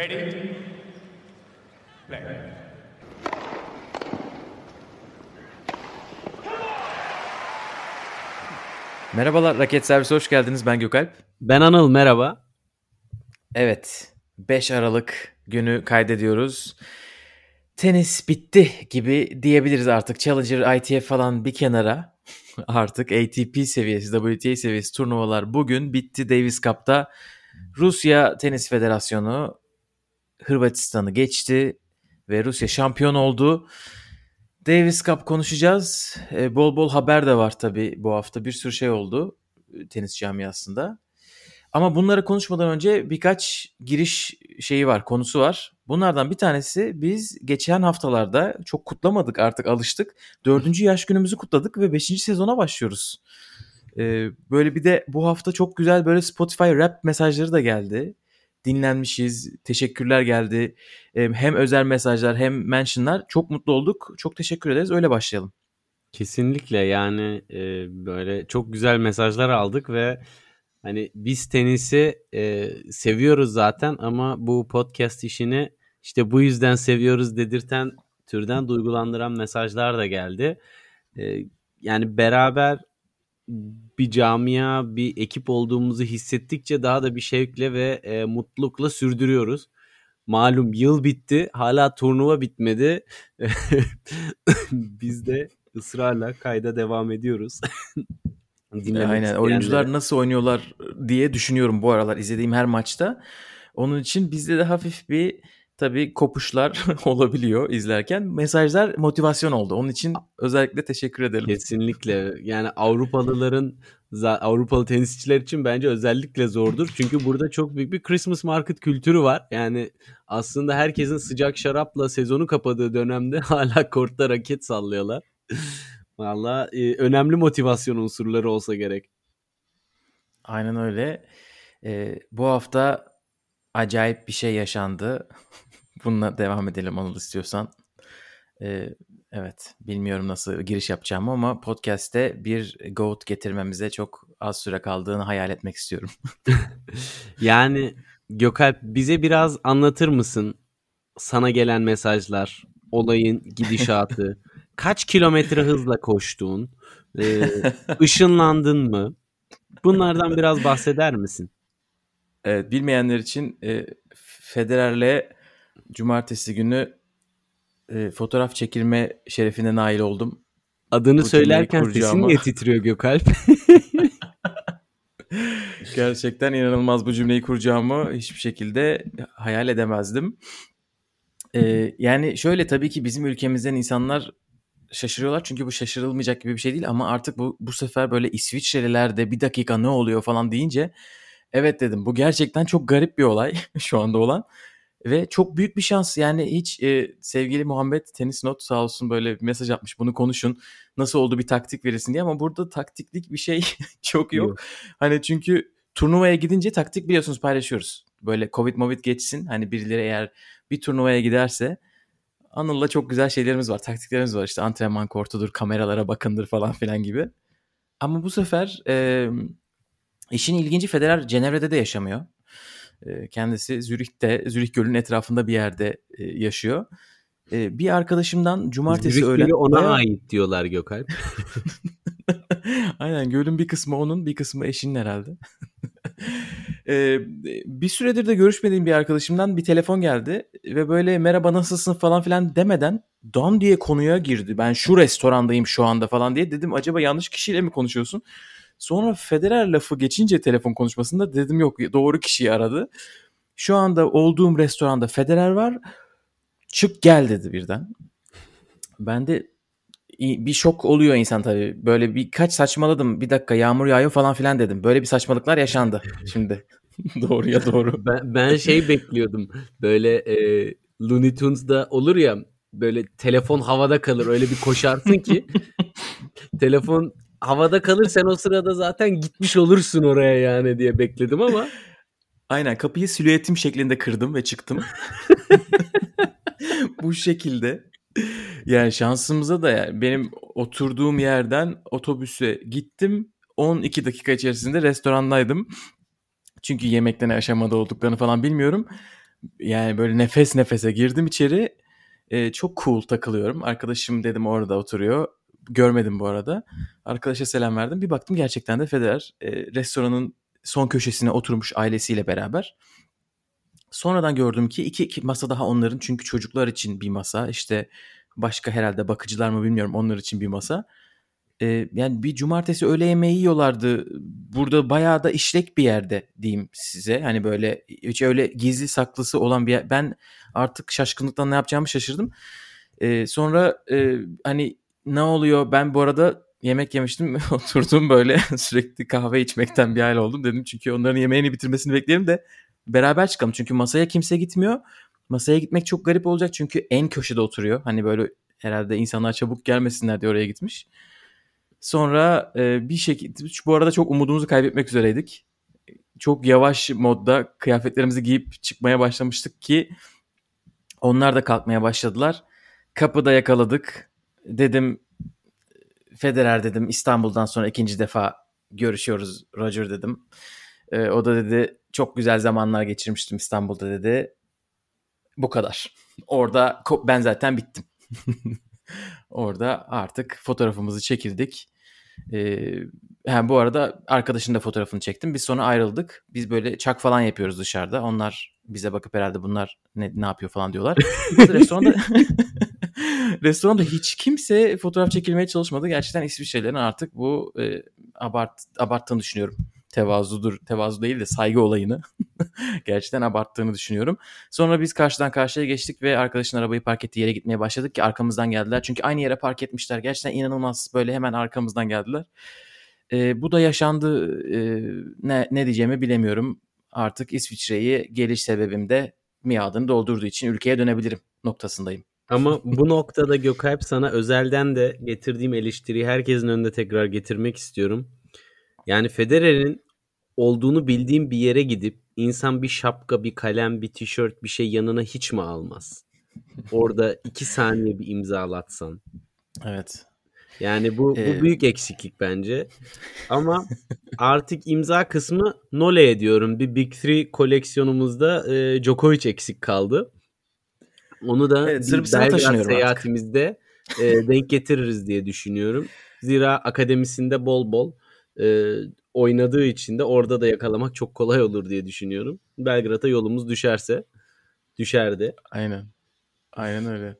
Ready? Play. Merhabalar Raket Servisi hoş geldiniz. Ben Gökalp. Ben Anıl merhaba. Evet 5 Aralık günü kaydediyoruz. Tenis bitti gibi diyebiliriz artık. Challenger, ITF falan bir kenara. artık ATP seviyesi, WTA seviyesi turnuvalar bugün bitti Davis Cup'ta. Rusya Tenis Federasyonu Hırvatistan'ı geçti ve Rusya şampiyon oldu. Davis Cup konuşacağız. E, bol bol haber de var tabii bu hafta. Bir sürü şey oldu e, tenis camiasında. Ama bunları konuşmadan önce birkaç giriş şeyi var, konusu var. Bunlardan bir tanesi biz geçen haftalarda çok kutlamadık artık alıştık. Dördüncü yaş günümüzü kutladık ve beşinci sezona başlıyoruz. Ee, böyle bir de bu hafta çok güzel böyle Spotify rap mesajları da geldi. Dinlenmişiz, teşekkürler geldi. Hem özel mesajlar hem mentionlar. Çok mutlu olduk. Çok teşekkür ederiz. Öyle başlayalım. Kesinlikle yani e, böyle çok güzel mesajlar aldık ve Hani biz tenisi e, seviyoruz zaten ama bu podcast işini işte bu yüzden seviyoruz dedirten türden duygulandıran mesajlar da geldi. E, yani beraber bir camia, bir ekip olduğumuzu hissettikçe daha da bir şevkle ve e, mutlulukla sürdürüyoruz. Malum yıl bitti, hala turnuva bitmedi. Biz de ısrarla kayda devam ediyoruz. Dinlemek Aynen. Oyuncular nasıl oynuyorlar diye düşünüyorum bu aralar izlediğim her maçta. Onun için bizde de hafif bir tabii kopuşlar olabiliyor izlerken. Mesajlar motivasyon oldu. Onun için özellikle teşekkür ederim. Kesinlikle. Yani Avrupalıların Avrupalı tenisçiler için bence özellikle zordur. Çünkü burada çok büyük bir Christmas market kültürü var. Yani aslında herkesin sıcak şarapla sezonu kapadığı dönemde hala kortta raket sallıyorlar. Valla e, önemli motivasyon unsurları olsa gerek. Aynen öyle. E, bu hafta acayip bir şey yaşandı. Bununla devam edelim Anıl istiyorsan. E, evet bilmiyorum nasıl giriş yapacağım ama podcast'te bir GOAT getirmemize çok az süre kaldığını hayal etmek istiyorum. yani Gökalp bize biraz anlatır mısın sana gelen mesajlar, olayın gidişatı, kaç kilometre hızla koştuğun, e, ışınlandın mı? Bunlardan biraz bahseder misin? Evet, bilmeyenler için e, Federer'le cumartesi günü e, fotoğraf çekilme şerefine nail oldum. Adını Bu söylerken sesin niye titriyor Gökalp? Gerçekten inanılmaz bu cümleyi kuracağımı hiçbir şekilde hayal edemezdim. Ee, yani şöyle tabii ki bizim ülkemizden insanlar şaşırıyorlar çünkü bu şaşırılmayacak gibi bir şey değil ama artık bu bu sefer böyle İsviçrelilerde bir dakika ne oluyor falan deyince evet dedim bu gerçekten çok garip bir olay şu anda olan ve çok büyük bir şans yani hiç e, sevgili Muhammed Tenis Not sağ olsun böyle bir mesaj atmış bunu konuşun nasıl oldu bir taktik verirsin diye ama burada taktiklik bir şey çok yok. yok. Hani çünkü turnuvaya gidince taktik biliyorsunuz paylaşıyoruz. Böyle Covid Movid geçsin hani birileri eğer bir turnuvaya giderse Anıl'la çok güzel şeylerimiz var, taktiklerimiz var. İşte antrenman kortudur, kameralara bakındır falan filan gibi. Ama bu sefer e, işin ilginci Federer Cenevre'de de yaşamıyor. E, kendisi Zürih'te, Zürih Gölü'nün etrafında bir yerde e, yaşıyor. E, bir arkadaşımdan cumartesi Zürih öğlen... Zürih ona ait diyorlar Gökalp. Aynen gölün bir kısmı onun bir kısmı eşinin herhalde. Ee, bir süredir de görüşmediğim bir arkadaşımdan bir telefon geldi ve böyle merhaba nasılsın falan filan demeden dan diye konuya girdi. Ben şu restorandayım şu anda falan diye dedim acaba yanlış kişiyle mi konuşuyorsun? Sonra Federer lafı geçince telefon konuşmasında dedim yok doğru kişiyi aradı. Şu anda olduğum restoranda Federer var. Çık gel dedi birden. Ben de bir şok oluyor insan tabii. Böyle birkaç saçmaladım. Bir dakika yağmur yağıyor falan filan dedim. Böyle bir saçmalıklar yaşandı şimdi. doğru ya doğru. Ben, ben şey bekliyordum. Böyle e, Looney Tunes'da olur ya böyle telefon havada kalır. Öyle bir koşarsın ki telefon havada kalır sen o sırada zaten gitmiş olursun oraya yani diye bekledim ama. Aynen kapıyı silüetim şeklinde kırdım ve çıktım. Bu şekilde yani şansımıza da yani benim oturduğum yerden otobüse gittim. 12 dakika içerisinde restorandaydım. Çünkü yemekte ne aşamada olduklarını falan bilmiyorum. Yani böyle nefes nefese girdim içeri. Ee, çok cool takılıyorum. Arkadaşım dedim orada oturuyor. Görmedim bu arada. Arkadaşa selam verdim. Bir baktım gerçekten de Federer e, restoranın son köşesine oturmuş ailesiyle beraber. Sonradan gördüm ki iki, iki masa daha onların çünkü çocuklar için bir masa işte başka herhalde bakıcılar mı bilmiyorum onlar için bir masa. Ee, yani bir cumartesi öğle yemeği yiyorlardı. Burada bayağı da işlek bir yerde diyeyim size. Hani böyle hiç öyle gizli saklısı olan bir yer. Ben artık şaşkınlıktan ne yapacağımı şaşırdım. Ee, sonra e, hani ne oluyor ben bu arada yemek yemiştim oturdum böyle sürekli kahve içmekten bir hal oldum dedim. Çünkü onların yemeğini bitirmesini bekleyelim de beraber çıkalım. Çünkü masaya kimse gitmiyor. Masaya gitmek çok garip olacak çünkü en köşede oturuyor. Hani böyle herhalde insanlar çabuk gelmesinler diye oraya gitmiş. Sonra e, bir şekilde bu arada çok umudumuzu kaybetmek üzereydik. Çok yavaş modda kıyafetlerimizi giyip çıkmaya başlamıştık ki onlar da kalkmaya başladılar. Kapıda yakaladık. Dedim Federer dedim İstanbul'dan sonra ikinci defa görüşüyoruz Roger dedim. E, o da dedi çok güzel zamanlar geçirmiştim İstanbul'da dedi. Bu kadar. Orada ben zaten bittim. Orada artık fotoğrafımızı çekildik. Ee, yani bu arada arkadaşın da fotoğrafını çektim. Biz sonra ayrıldık. Biz böyle çak falan yapıyoruz dışarıda. Onlar bize bakıp herhalde bunlar ne, ne yapıyor falan diyorlar. restoranda restoranda hiç kimse fotoğraf çekilmeye çalışmadı. Gerçekten İsviçrelilerin artık bu e, abart abarttığını düşünüyorum tevazudur. Tevazu değil de saygı olayını gerçekten abarttığını düşünüyorum. Sonra biz karşıdan karşıya geçtik ve arkadaşın arabayı park ettiği yere gitmeye başladık ki arkamızdan geldiler. Çünkü aynı yere park etmişler. Gerçekten inanılmaz böyle hemen arkamızdan geldiler. E, bu da yaşandı. E, ne, ne diyeceğimi bilemiyorum. Artık İsviçre'yi geliş sebebim de miadını doldurduğu için ülkeye dönebilirim noktasındayım. Ama bu noktada Gökalp sana özelden de getirdiğim eleştiriyi herkesin önünde tekrar getirmek istiyorum. Yani Federer'in olduğunu bildiğim bir yere gidip insan bir şapka, bir kalem, bir tişört bir şey yanına hiç mi almaz? Orada iki saniye bir imzalatsan. Evet. Yani bu, bu ee... büyük eksiklik bence. Ama artık imza kısmı nole ediyorum. Bir Big Three koleksiyonumuzda e, Djokovic eksik kaldı. Onu da evet, Belgrad seyahatimizde e, denk getiririz diye düşünüyorum. Zira akademisinde bol bol e, oynadığı için de orada da yakalamak çok kolay olur diye düşünüyorum. Belgrad'a yolumuz düşerse düşerdi. Aynen. Aynen öyle.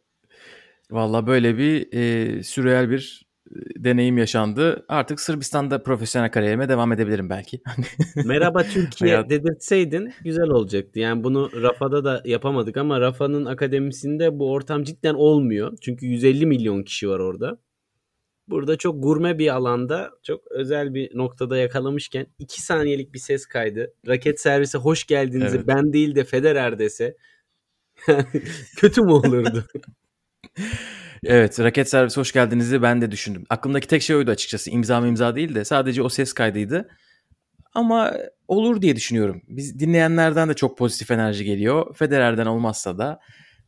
Valla böyle bir e, sürreal bir deneyim yaşandı. Artık Sırbistan'da profesyonel kariyerime devam edebilirim belki. Merhaba Türkiye Hayat... dedirtseydin güzel olacaktı. Yani bunu Rafa'da da yapamadık ama Rafa'nın akademisinde bu ortam cidden olmuyor. Çünkü 150 milyon kişi var orada. Burada çok gurme bir alanda çok özel bir noktada yakalamışken 2 saniyelik bir ses kaydı. Raket servise hoş geldiniz evet. ben değil de Federer dese kötü mü olurdu? evet raket servise hoş geldiniz'i ben de düşündüm. Aklımdaki tek şey oydu açıkçası imza imza değil de sadece o ses kaydıydı. Ama olur diye düşünüyorum. Biz dinleyenlerden de çok pozitif enerji geliyor. Federer'den olmazsa da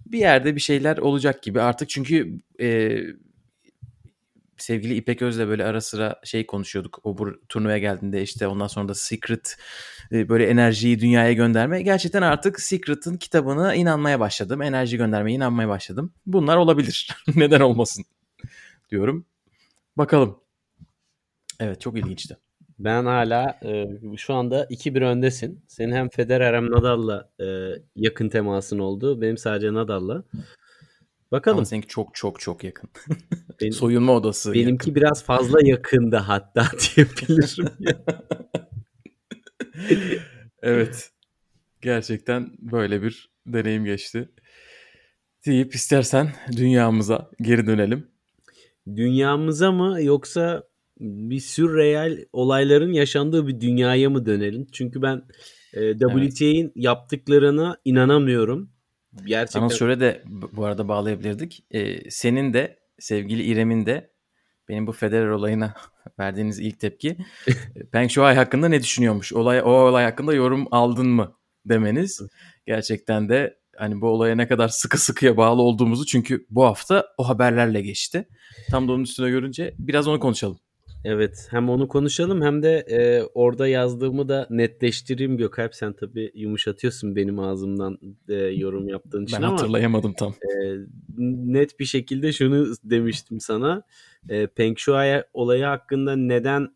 bir yerde bir şeyler olacak gibi artık çünkü e, sevgili İpek Öz'le böyle ara sıra şey konuşuyorduk. O bu turnuvaya geldiğinde işte ondan sonra da Secret e, böyle enerjiyi dünyaya gönderme. Gerçekten artık Secret'ın kitabına inanmaya başladım. Enerji göndermeye inanmaya başladım. Bunlar olabilir. Neden olmasın diyorum. Bakalım. Evet çok ilginçti. Ben hala e, şu anda 2-1 öndesin. Senin hem Federer hem Nadal'la e, yakın temasın oldu. Benim sadece Nadal'la. Bakalım. Ama seninki çok çok çok yakın. Benim, Soyunma odası. Benimki yakın. biraz fazla yakındı hatta diyebilirim. evet. Gerçekten böyle bir deneyim geçti. Deyip istersen dünyamıza geri dönelim. Dünyamıza mı yoksa bir sürreal olayların yaşandığı bir dünyaya mı dönelim? Çünkü ben e, WTA'nin evet. yaptıklarına inanamıyorum. Gerçekten. Ama şöyle de bu arada bağlayabilirdik. Ee, senin de sevgili İrem'in de benim bu Federer olayına verdiğiniz ilk tepki Peng Shuai hakkında ne düşünüyormuş? Olay o olay hakkında yorum aldın mı demeniz. Gerçekten de hani bu olaya ne kadar sıkı sıkıya bağlı olduğumuzu çünkü bu hafta o haberlerle geçti. Tam da onun üstüne görünce biraz onu konuşalım. Evet hem onu konuşalım hem de e, orada yazdığımı da netleştireyim Gökalp. Sen tabii yumuşatıyorsun benim ağzımdan e, yorum yaptığın için Ben ama hatırlayamadım tam. e, net bir şekilde şunu demiştim sana. E, Peng Shuai olayı hakkında neden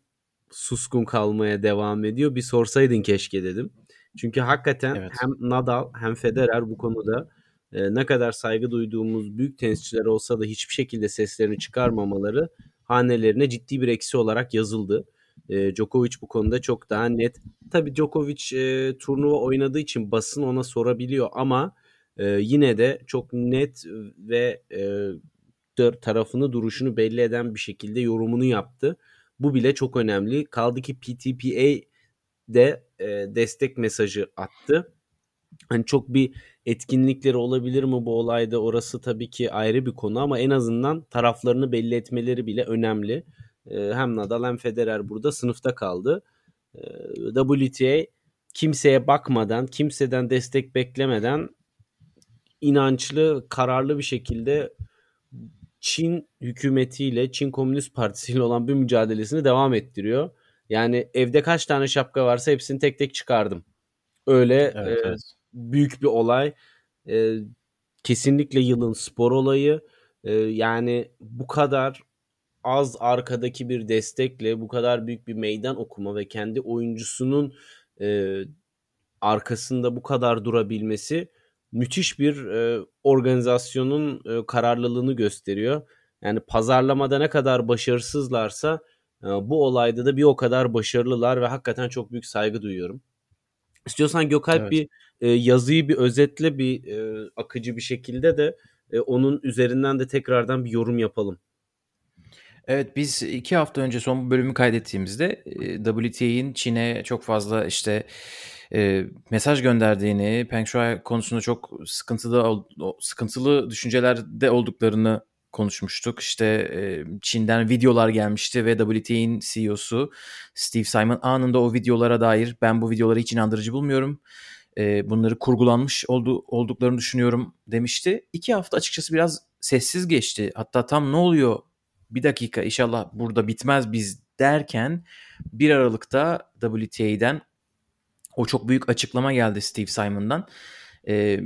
suskun kalmaya devam ediyor bir sorsaydın keşke dedim. Çünkü hakikaten Evet. hem Nadal hem Federer bu konuda e, ne kadar saygı duyduğumuz büyük tenisçiler olsa da hiçbir şekilde seslerini çıkarmamaları hanelerine ciddi bir eksi olarak yazıldı. E, Djokovic bu konuda çok daha net. Tabii Djokovic e, turnuva oynadığı için basın ona sorabiliyor ama e, yine de çok net ve e, tarafını duruşunu belli eden bir şekilde yorumunu yaptı. Bu bile çok önemli. Kaldı ki PTPA de e, destek mesajı attı. Hani çok bir etkinlikleri olabilir mi bu olayda orası tabii ki ayrı bir konu ama en azından taraflarını belli etmeleri bile önemli. E, hem Nadal hem Federer burada sınıfta kaldı. E, WTA kimseye bakmadan, kimseden destek beklemeden inançlı, kararlı bir şekilde Çin hükümetiyle, Çin Komünist Partisi ile olan bir mücadelesini devam ettiriyor. Yani evde kaç tane şapka varsa hepsini tek tek çıkardım. Öyle Evet, e, evet. Büyük bir olay. E, kesinlikle yılın spor olayı. E, yani bu kadar az arkadaki bir destekle bu kadar büyük bir meydan okuma ve kendi oyuncusunun e, arkasında bu kadar durabilmesi müthiş bir e, organizasyonun e, kararlılığını gösteriyor. Yani pazarlamada ne kadar başarısızlarsa e, bu olayda da bir o kadar başarılılar ve hakikaten çok büyük saygı duyuyorum. İstiyorsan Gökalp Evet. bir e, yazıyı bir özetle bir e, akıcı bir şekilde de e, onun üzerinden de tekrardan bir yorum yapalım. Evet biz iki hafta önce son bölümü kaydettiğimizde e, WTA'nin Çin'e çok fazla işte e, mesaj gönderdiğini, Peng Shuai konusunda çok sıkıntılı sıkıntılı düşüncelerde olduklarını konuşmuştuk. İşte e, Çin'den videolar gelmişti ve WTA'nin CEO'su Steve Simon anında o videolara dair ben bu videoları hiç inandırıcı bulmuyorum. E, bunları kurgulanmış oldu, olduklarını düşünüyorum demişti. İki hafta açıkçası biraz sessiz geçti. Hatta tam ne oluyor bir dakika inşallah burada bitmez biz derken 1 Aralık'ta WTA'den o çok büyük açıklama geldi Steve Simon'dan. Ee,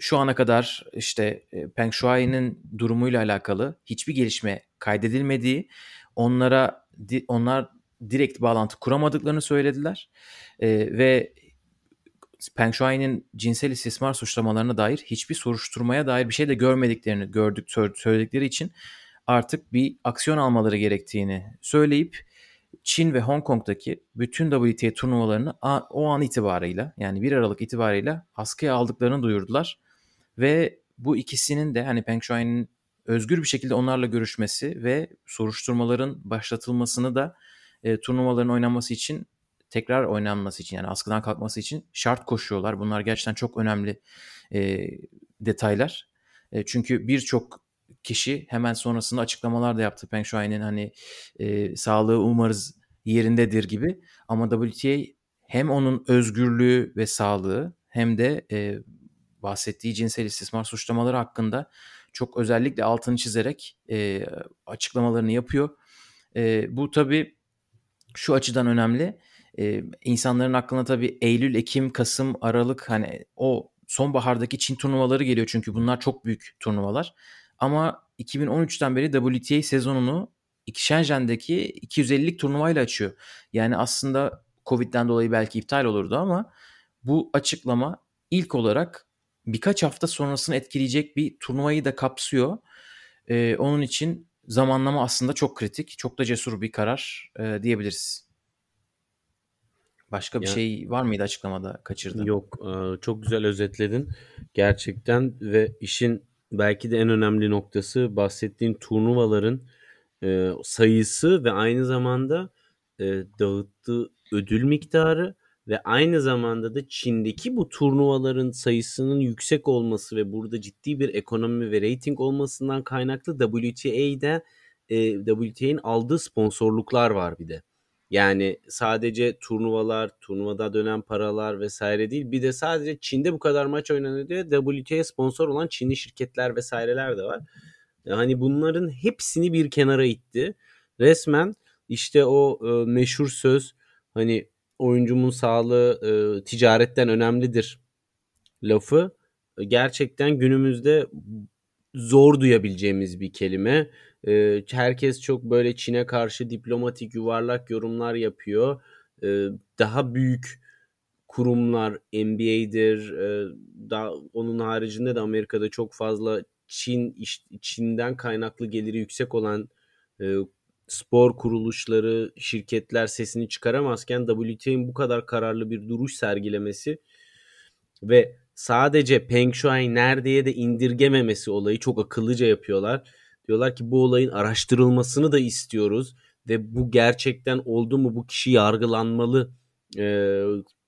şu ana kadar işte e, Peng Shuai'nin durumuyla alakalı hiçbir gelişme kaydedilmediği, onlara onlar direkt bağlantı kuramadıklarını söylediler. Ee, ve Peng Shuai'nin cinsel istismar suçlamalarına dair hiçbir soruşturmaya dair bir şey de görmediklerini gördük sö- söyledikleri için artık bir aksiyon almaları gerektiğini söyleyip Çin ve Hong Kong'daki bütün WTA turnuvalarını o an itibarıyla yani 1 Aralık itibarıyla askıya aldıklarını duyurdular. Ve bu ikisinin de hani Peng Shuai'nin özgür bir şekilde onlarla görüşmesi ve soruşturmaların başlatılmasını da e, turnuvaların oynanması için tekrar oynanması için yani askıdan kalkması için şart koşuyorlar. Bunlar gerçekten çok önemli e, detaylar. E, çünkü birçok kişi hemen sonrasında açıklamalar da yaptı. Peng Shuai'nin hani e, sağlığı umarız yerindedir gibi. Ama WTA hem onun özgürlüğü ve sağlığı hem de e, bahsettiği cinsel istismar suçlamaları hakkında çok özellikle altını çizerek e, açıklamalarını yapıyor. E, bu tabii şu açıdan önemli. E, insanların aklına tabii Eylül, Ekim, Kasım, Aralık hani o sonbahardaki Çin turnuvaları geliyor çünkü bunlar çok büyük turnuvalar. Ama 2013'ten beri WTA sezonunu Shenzhen'deki 250'lik turnuvayla açıyor. Yani aslında Covid'den dolayı belki iptal olurdu ama bu açıklama ilk olarak birkaç hafta sonrasını etkileyecek bir turnuvayı da kapsıyor. Ee, onun için zamanlama aslında çok kritik. Çok da cesur bir karar e, diyebiliriz. Başka bir Ya- şey var mıydı açıklamada kaçırdım? Yok, e, çok güzel özetledin gerçekten ve işin belki de en önemli noktası bahsettiğin turnuvaların e, sayısı ve aynı zamanda e, dağıttığı ödül miktarı ve aynı zamanda da Çin'deki bu turnuvaların sayısının yüksek olması ve burada ciddi bir ekonomi ve reyting olmasından kaynaklı WTA'de e, WTA'nin aldığı sponsorluklar var bir de. Yani sadece turnuvalar, turnuvada dönen paralar vesaire değil. Bir de sadece Çin'de bu kadar maç oynanıyor WTA sponsor olan Çinli şirketler vesaireler de var. Yani bunların hepsini bir kenara itti. Resmen işte o e, meşhur söz hani oyuncumun sağlığı e, ticaretten önemlidir lafı e, gerçekten günümüzde zor duyabileceğimiz bir kelime. E, herkes çok böyle Çin'e karşı diplomatik yuvarlak yorumlar yapıyor. E, daha büyük kurumlar NBA'dir. E, daha onun haricinde de Amerika'da çok fazla Çin Çin'den kaynaklı geliri yüksek olan e, spor kuruluşları, şirketler sesini çıkaramazken WTA'nin bu kadar kararlı bir duruş sergilemesi ve sadece Peng Shuai neredeye de indirgememesi olayı çok akıllıca yapıyorlar. Diyorlar ki bu olayın araştırılmasını da istiyoruz ve bu gerçekten oldu mu bu kişi yargılanmalı. Ee,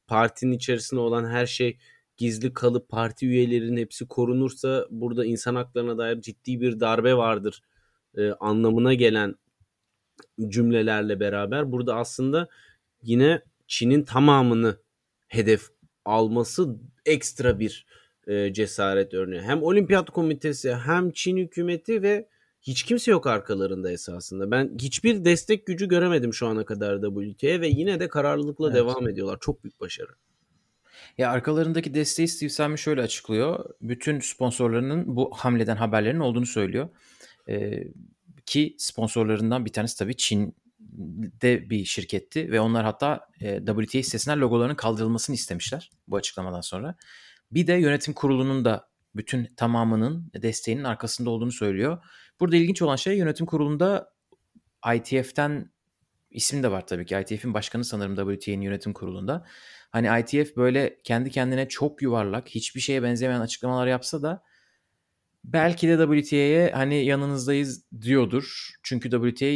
partinin içerisinde olan her şey gizli kalıp parti üyelerinin hepsi korunursa burada insan haklarına dair ciddi bir darbe vardır e, anlamına gelen cümlelerle beraber burada aslında yine Çin'in tamamını hedef alması ekstra bir e, cesaret örneği. Hem olimpiyat komitesi hem Çin hükümeti ve hiç kimse yok arkalarında esasında. Ben hiçbir destek gücü göremedim şu ana kadar WTA'ye ve yine de kararlılıkla evet. devam ediyorlar. Çok büyük başarı. Ya arkalarındaki desteği Steve Sami şöyle açıklıyor. Bütün sponsorlarının bu hamleden haberlerinin olduğunu söylüyor. Ee, ki sponsorlarından bir tanesi tabii Çin'de bir şirketti ve onlar hatta e, WTA sitesinden logolarının kaldırılmasını istemişler bu açıklamadan sonra. Bir de yönetim kurulunun da bütün tamamının desteğinin arkasında olduğunu söylüyor. Burada ilginç olan şey yönetim kurulunda ITF'ten isim de var tabii ki. ITF'in başkanı sanırım WTA'nin yönetim kurulunda. Hani ITF böyle kendi kendine çok yuvarlak, hiçbir şeye benzemeyen açıklamalar yapsa da belki de WTA'ye hani yanınızdayız diyordur. Çünkü WTA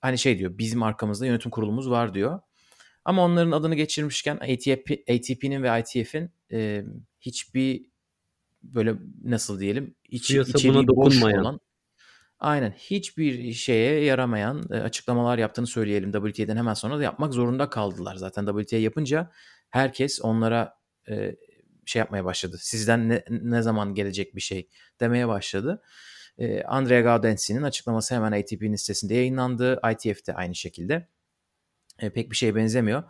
hani şey diyor bizim arkamızda yönetim kurulumuz var diyor. Ama onların adını geçirmişken ATP, ATP'nin ve ITF'in e, hiçbir böyle nasıl diyelim iç, içeriği boş olan aynen hiçbir şeye yaramayan e, açıklamalar yaptığını söyleyelim WTA'den hemen sonra da yapmak zorunda kaldılar. Zaten WTA yapınca herkes onlara e, şey yapmaya başladı. Sizden ne, ne zaman gelecek bir şey demeye başladı. E, Andrea Gaudenzi'nin açıklaması hemen ATP'nin sitesinde yayınlandı. ITF de aynı şekilde. E, pek bir şeye benzemiyor.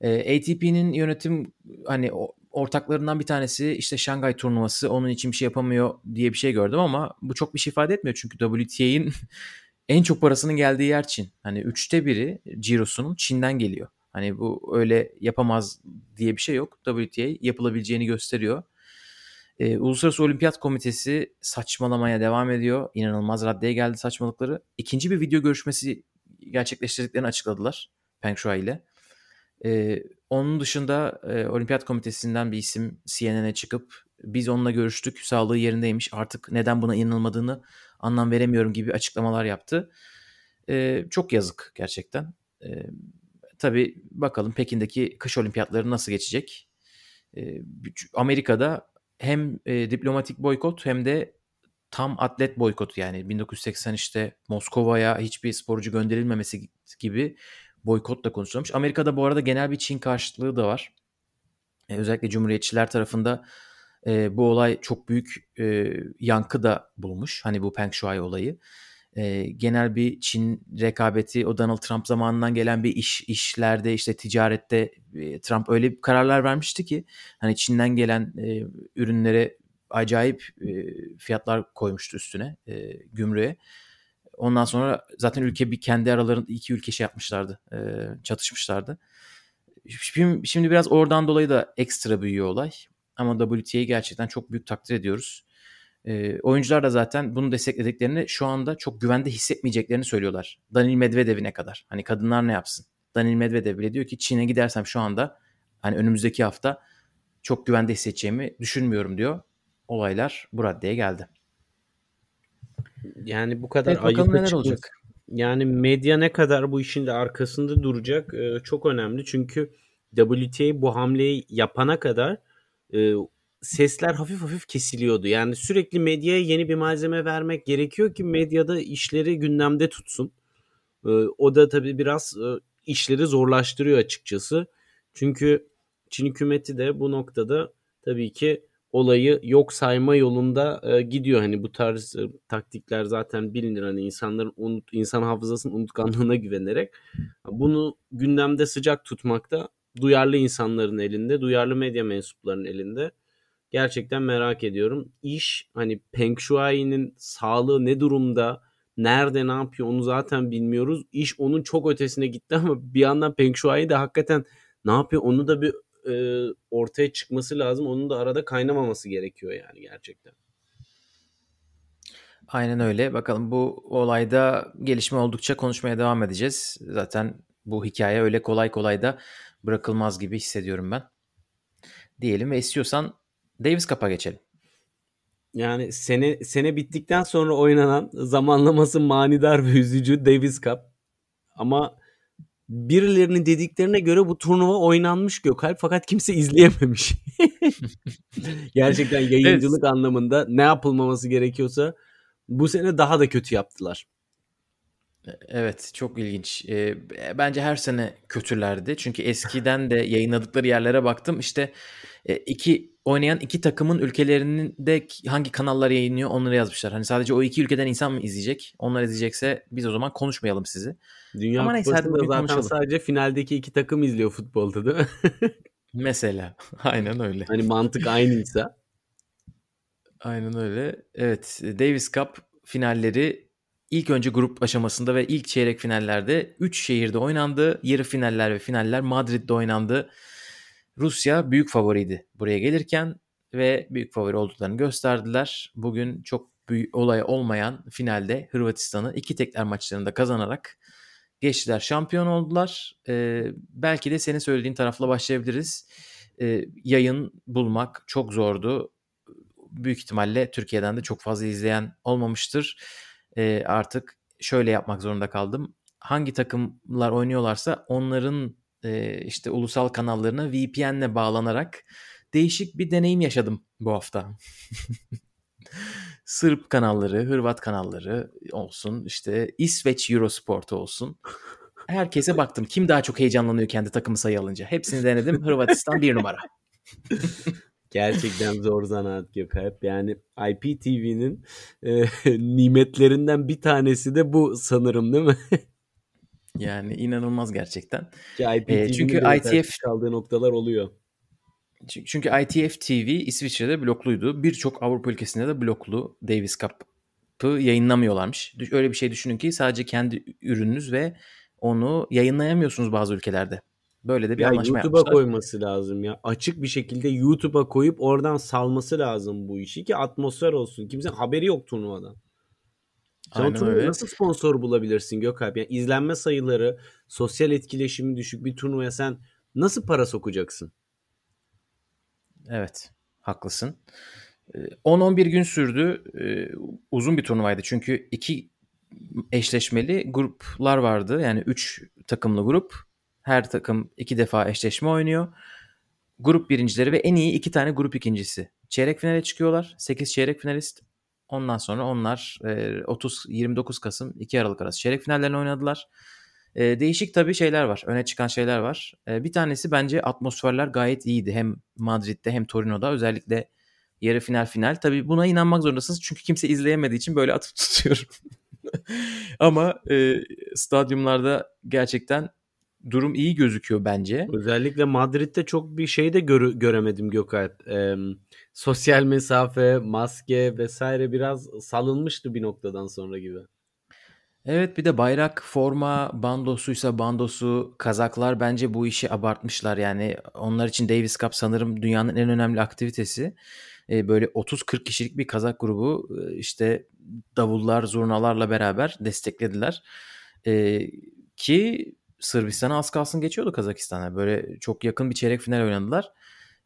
E, ATP'nin yönetim hani ortaklarından bir tanesi işte Şangay turnuvası onun için bir şey yapamıyor diye bir şey gördüm ama bu çok bir şey ifade etmiyor çünkü WTA'nin en çok parasının geldiği yer Çin. Hani üçte biri Ciro'sunun Çin'den geliyor. Hani bu öyle yapamaz diye bir şey yok. WTA yapılabileceğini gösteriyor. Ee, Uluslararası Olimpiyat Komitesi saçmalamaya devam ediyor. İnanılmaz raddeye geldi saçmalıkları. İkinci bir video görüşmesi gerçekleştirdiklerini açıkladılar Peng Shuai ile. Ee, onun dışında e, Olimpiyat Komitesi'nden bir isim CNN'e çıkıp biz onunla görüştük sağlığı yerindeymiş artık neden buna inanılmadığını anlam veremiyorum gibi açıklamalar yaptı. Ee, çok yazık gerçekten. Ee, tabii bakalım Pekin'deki kış olimpiyatları nasıl geçecek? Ee, Amerika'da hem e, diplomatik boykot hem de tam atlet boykot yani 1980 işte Moskova'ya hiçbir sporcu gönderilmemesi gibi boykotla konuşulmuş. Amerika'da bu arada genel bir Çin karşıtlığı da var. E, özellikle Cumhuriyetçiler tarafında e, bu olay çok büyük yankı da bulmuş. Hani bu Peng Shuai olayı. E, genel bir Çin rekabeti o Donald Trump zamanından gelen bir iş işlerde işte ticarette e, Trump öyle bir kararlar vermişti ki hani Çin'den gelen e, ürünlere acayip e, fiyatlar koymuştu üstüne e, gümrüğe. Ondan sonra zaten ülke bir kendi aralarında iki ülke şey yapmışlardı. E, çatışmışlardı. Şimdi, biraz oradan dolayı da ekstra büyüyor olay. Ama WTA'yı gerçekten çok büyük takdir ediyoruz. E, oyuncular da zaten bunu desteklediklerini şu anda çok güvende hissetmeyeceklerini söylüyorlar. Daniil Medvedev'ine kadar. Hani kadınlar ne yapsın? Daniil Medvedev bile diyor ki Çin'e gidersem şu anda hani önümüzdeki hafta çok güvende hissedeceğimi düşünmüyorum diyor. Olaylar bu raddeye geldi. Yani bu kadar evet, ayıp neler olacak. Yani medya ne kadar bu işin de arkasında duracak çok önemli. Çünkü WTA bu hamleyi yapana kadar sesler hafif hafif kesiliyordu. Yani sürekli medyaya yeni bir malzeme vermek gerekiyor ki medyada işleri gündemde tutsun. E, o da tabii biraz işleri zorlaştırıyor açıkçası. Çünkü Çin hükümeti de bu noktada tabii ki olayı yok sayma yolunda e, gidiyor. Hani bu tarz e, taktikler zaten bilinir. Hani insanların unut, insan hafızasının unutkanlığına güvenerek bunu gündemde sıcak tutmakta duyarlı insanların elinde, duyarlı medya mensuplarının elinde. Gerçekten merak ediyorum. İş hani Peng Shuai'nin sağlığı ne durumda? Nerede ne yapıyor onu zaten bilmiyoruz. İş onun çok ötesine gitti ama bir yandan Peng Shuai de hakikaten ne yapıyor onu da bir e, ortaya çıkması lazım. Onun da arada kaynamaması gerekiyor yani gerçekten. Aynen öyle. Bakalım bu olayda gelişme oldukça konuşmaya devam edeceğiz. Zaten bu hikaye öyle kolay kolay da bırakılmaz gibi hissediyorum ben. Diyelim ve istiyorsan Davis Cup'a geçelim. Yani sene sene bittikten sonra oynanan zamanlaması manidar ve üzücü Davis Cup. Ama birilerinin dediklerine göre bu turnuva oynanmış Gökalp fakat kimse izleyememiş. Gerçekten yayıncılık evet. anlamında ne yapılmaması gerekiyorsa bu sene daha da kötü yaptılar. Evet çok ilginç. E, bence her sene kötülerdi. Çünkü eskiden de yayınladıkları yerlere baktım. İşte e, iki oynayan iki takımın ülkelerinin de hangi kanallar yayınlıyor onları yazmışlar. Hani sadece o iki ülkeden insan mı izleyecek? Onlar izleyecekse biz o zaman konuşmayalım sizi. Dünya Ama neyse hadi zaten konuşalım. sadece finaldeki iki takım izliyor futbolda değil mi? Mesela. Aynen öyle. Hani mantık aynıysa. Aynen öyle. Evet Davis Cup finalleri ilk önce grup aşamasında ve ilk çeyrek finallerde 3 şehirde oynandı. Yarı finaller ve finaller Madrid'de oynandı. Rusya büyük favoriydi buraya gelirken ve büyük favori olduklarını gösterdiler. Bugün çok büyük olay olmayan finalde Hırvatistan'ı iki tekler maçlarında kazanarak geçtiler. Şampiyon oldular. Ee, belki de senin söylediğin tarafla başlayabiliriz. Ee, yayın bulmak çok zordu. Büyük ihtimalle Türkiye'den de çok fazla izleyen olmamıştır. Ee, artık şöyle yapmak zorunda kaldım. Hangi takımlar oynuyorlarsa onların e, işte ulusal kanallarına VPN'le bağlanarak değişik bir deneyim yaşadım bu hafta. Sırp kanalları, Hırvat kanalları olsun, işte İsveç Eurosport olsun. Herkese baktım. Kim daha çok heyecanlanıyor kendi takımı sayı alınca? Hepsini denedim. Hırvatistan bir numara. Gerçekten zor zanaat Gökalp. Yani IPTV'nin e, nimetlerinden bir tanesi de bu sanırım değil mi? Yani inanılmaz gerçekten. E, çünkü ITF kaldığı noktalar oluyor. Çünkü ITF TV İsviçre'de blokluydu. Birçok Avrupa ülkesinde de bloklu Davis Cup'ı yayınlamıyorlarmış. Öyle bir şey düşünün ki sadece kendi ürününüz ve onu yayınlayamıyorsunuz bazı ülkelerde. Böyle de bir ya anlaşma YouTube'a yapmışlar. koyması lazım ya. Açık bir şekilde YouTube'a koyup oradan salması lazım bu işi ki atmosfer olsun. Kimsenin haberi yok turnuvadan. Öyle. nasıl sponsor bulabilirsin Gökalp? Yani izlenme sayıları, sosyal etkileşimi düşük bir turnuvaya sen nasıl para sokacaksın? Evet, haklısın. 10-11 gün sürdü. Uzun bir turnuvaydı çünkü iki eşleşmeli gruplar vardı. Yani 3 takımlı grup. Her takım iki defa eşleşme oynuyor. Grup birincileri ve en iyi iki tane grup ikincisi. Çeyrek finale çıkıyorlar. 8 çeyrek finalist. Ondan sonra onlar 30 29 Kasım 2 Aralık arası çeyrek finallerini oynadılar. değişik tabii şeyler var. Öne çıkan şeyler var. bir tanesi bence atmosferler gayet iyiydi. Hem Madrid'de hem Torino'da özellikle yarı final final. Tabii buna inanmak zorundasınız. Çünkü kimse izleyemediği için böyle atıp tutuyorum. Ama e, stadyumlarda gerçekten durum iyi gözüküyor bence. Özellikle Madrid'de çok bir şey de gör- göremedim Gökalp. Ee, sosyal mesafe, maske vesaire biraz salınmıştı bir noktadan sonra gibi. Evet bir de bayrak, forma, bandosuysa bandosu, kazaklar bence bu işi abartmışlar. Yani onlar için Davis Cup sanırım dünyanın en önemli aktivitesi. Ee, böyle 30-40 kişilik bir kazak grubu işte davullar, zurnalarla beraber desteklediler. Ee, ki Sırbistan'a az kalsın geçiyordu Kazakistan'a. Böyle çok yakın bir çeyrek final oynadılar.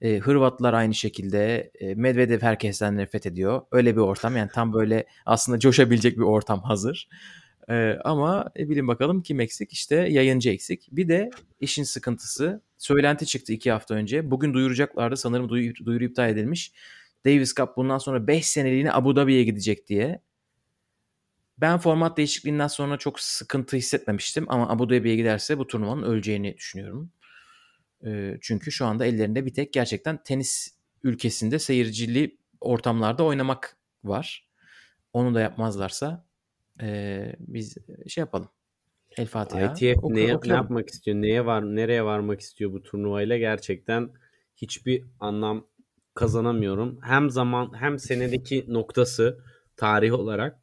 E, Hırvatlar aynı şekilde. E, Medvedev herkesten nefret ediyor. Öyle bir ortam yani tam böyle aslında coşabilecek bir ortam hazır. E, ama e, bilin bakalım kim eksik? İşte yayıncı eksik. Bir de işin sıkıntısı söylenti çıktı iki hafta önce. Bugün duyuracaklardı sanırım duyuru, duyuru iptal edilmiş. Davis Cup bundan sonra 5 seneliğine Abu Dhabi'ye gidecek diye. Ben format değişikliğinden sonra çok sıkıntı hissetmemiştim ama Abu Dhabi'ye giderse bu turnuvanın öleceğini düşünüyorum. çünkü şu anda ellerinde bir tek gerçekten tenis ülkesinde seyircili ortamlarda oynamak var. Onu da yapmazlarsa e, biz şey yapalım. El Fatiha. ITF oku- ne, ne okuyalım. yapmak istiyor? Neye var nereye varmak istiyor bu turnuvayla gerçekten hiçbir anlam kazanamıyorum. Hem zaman hem senedeki noktası tarih olarak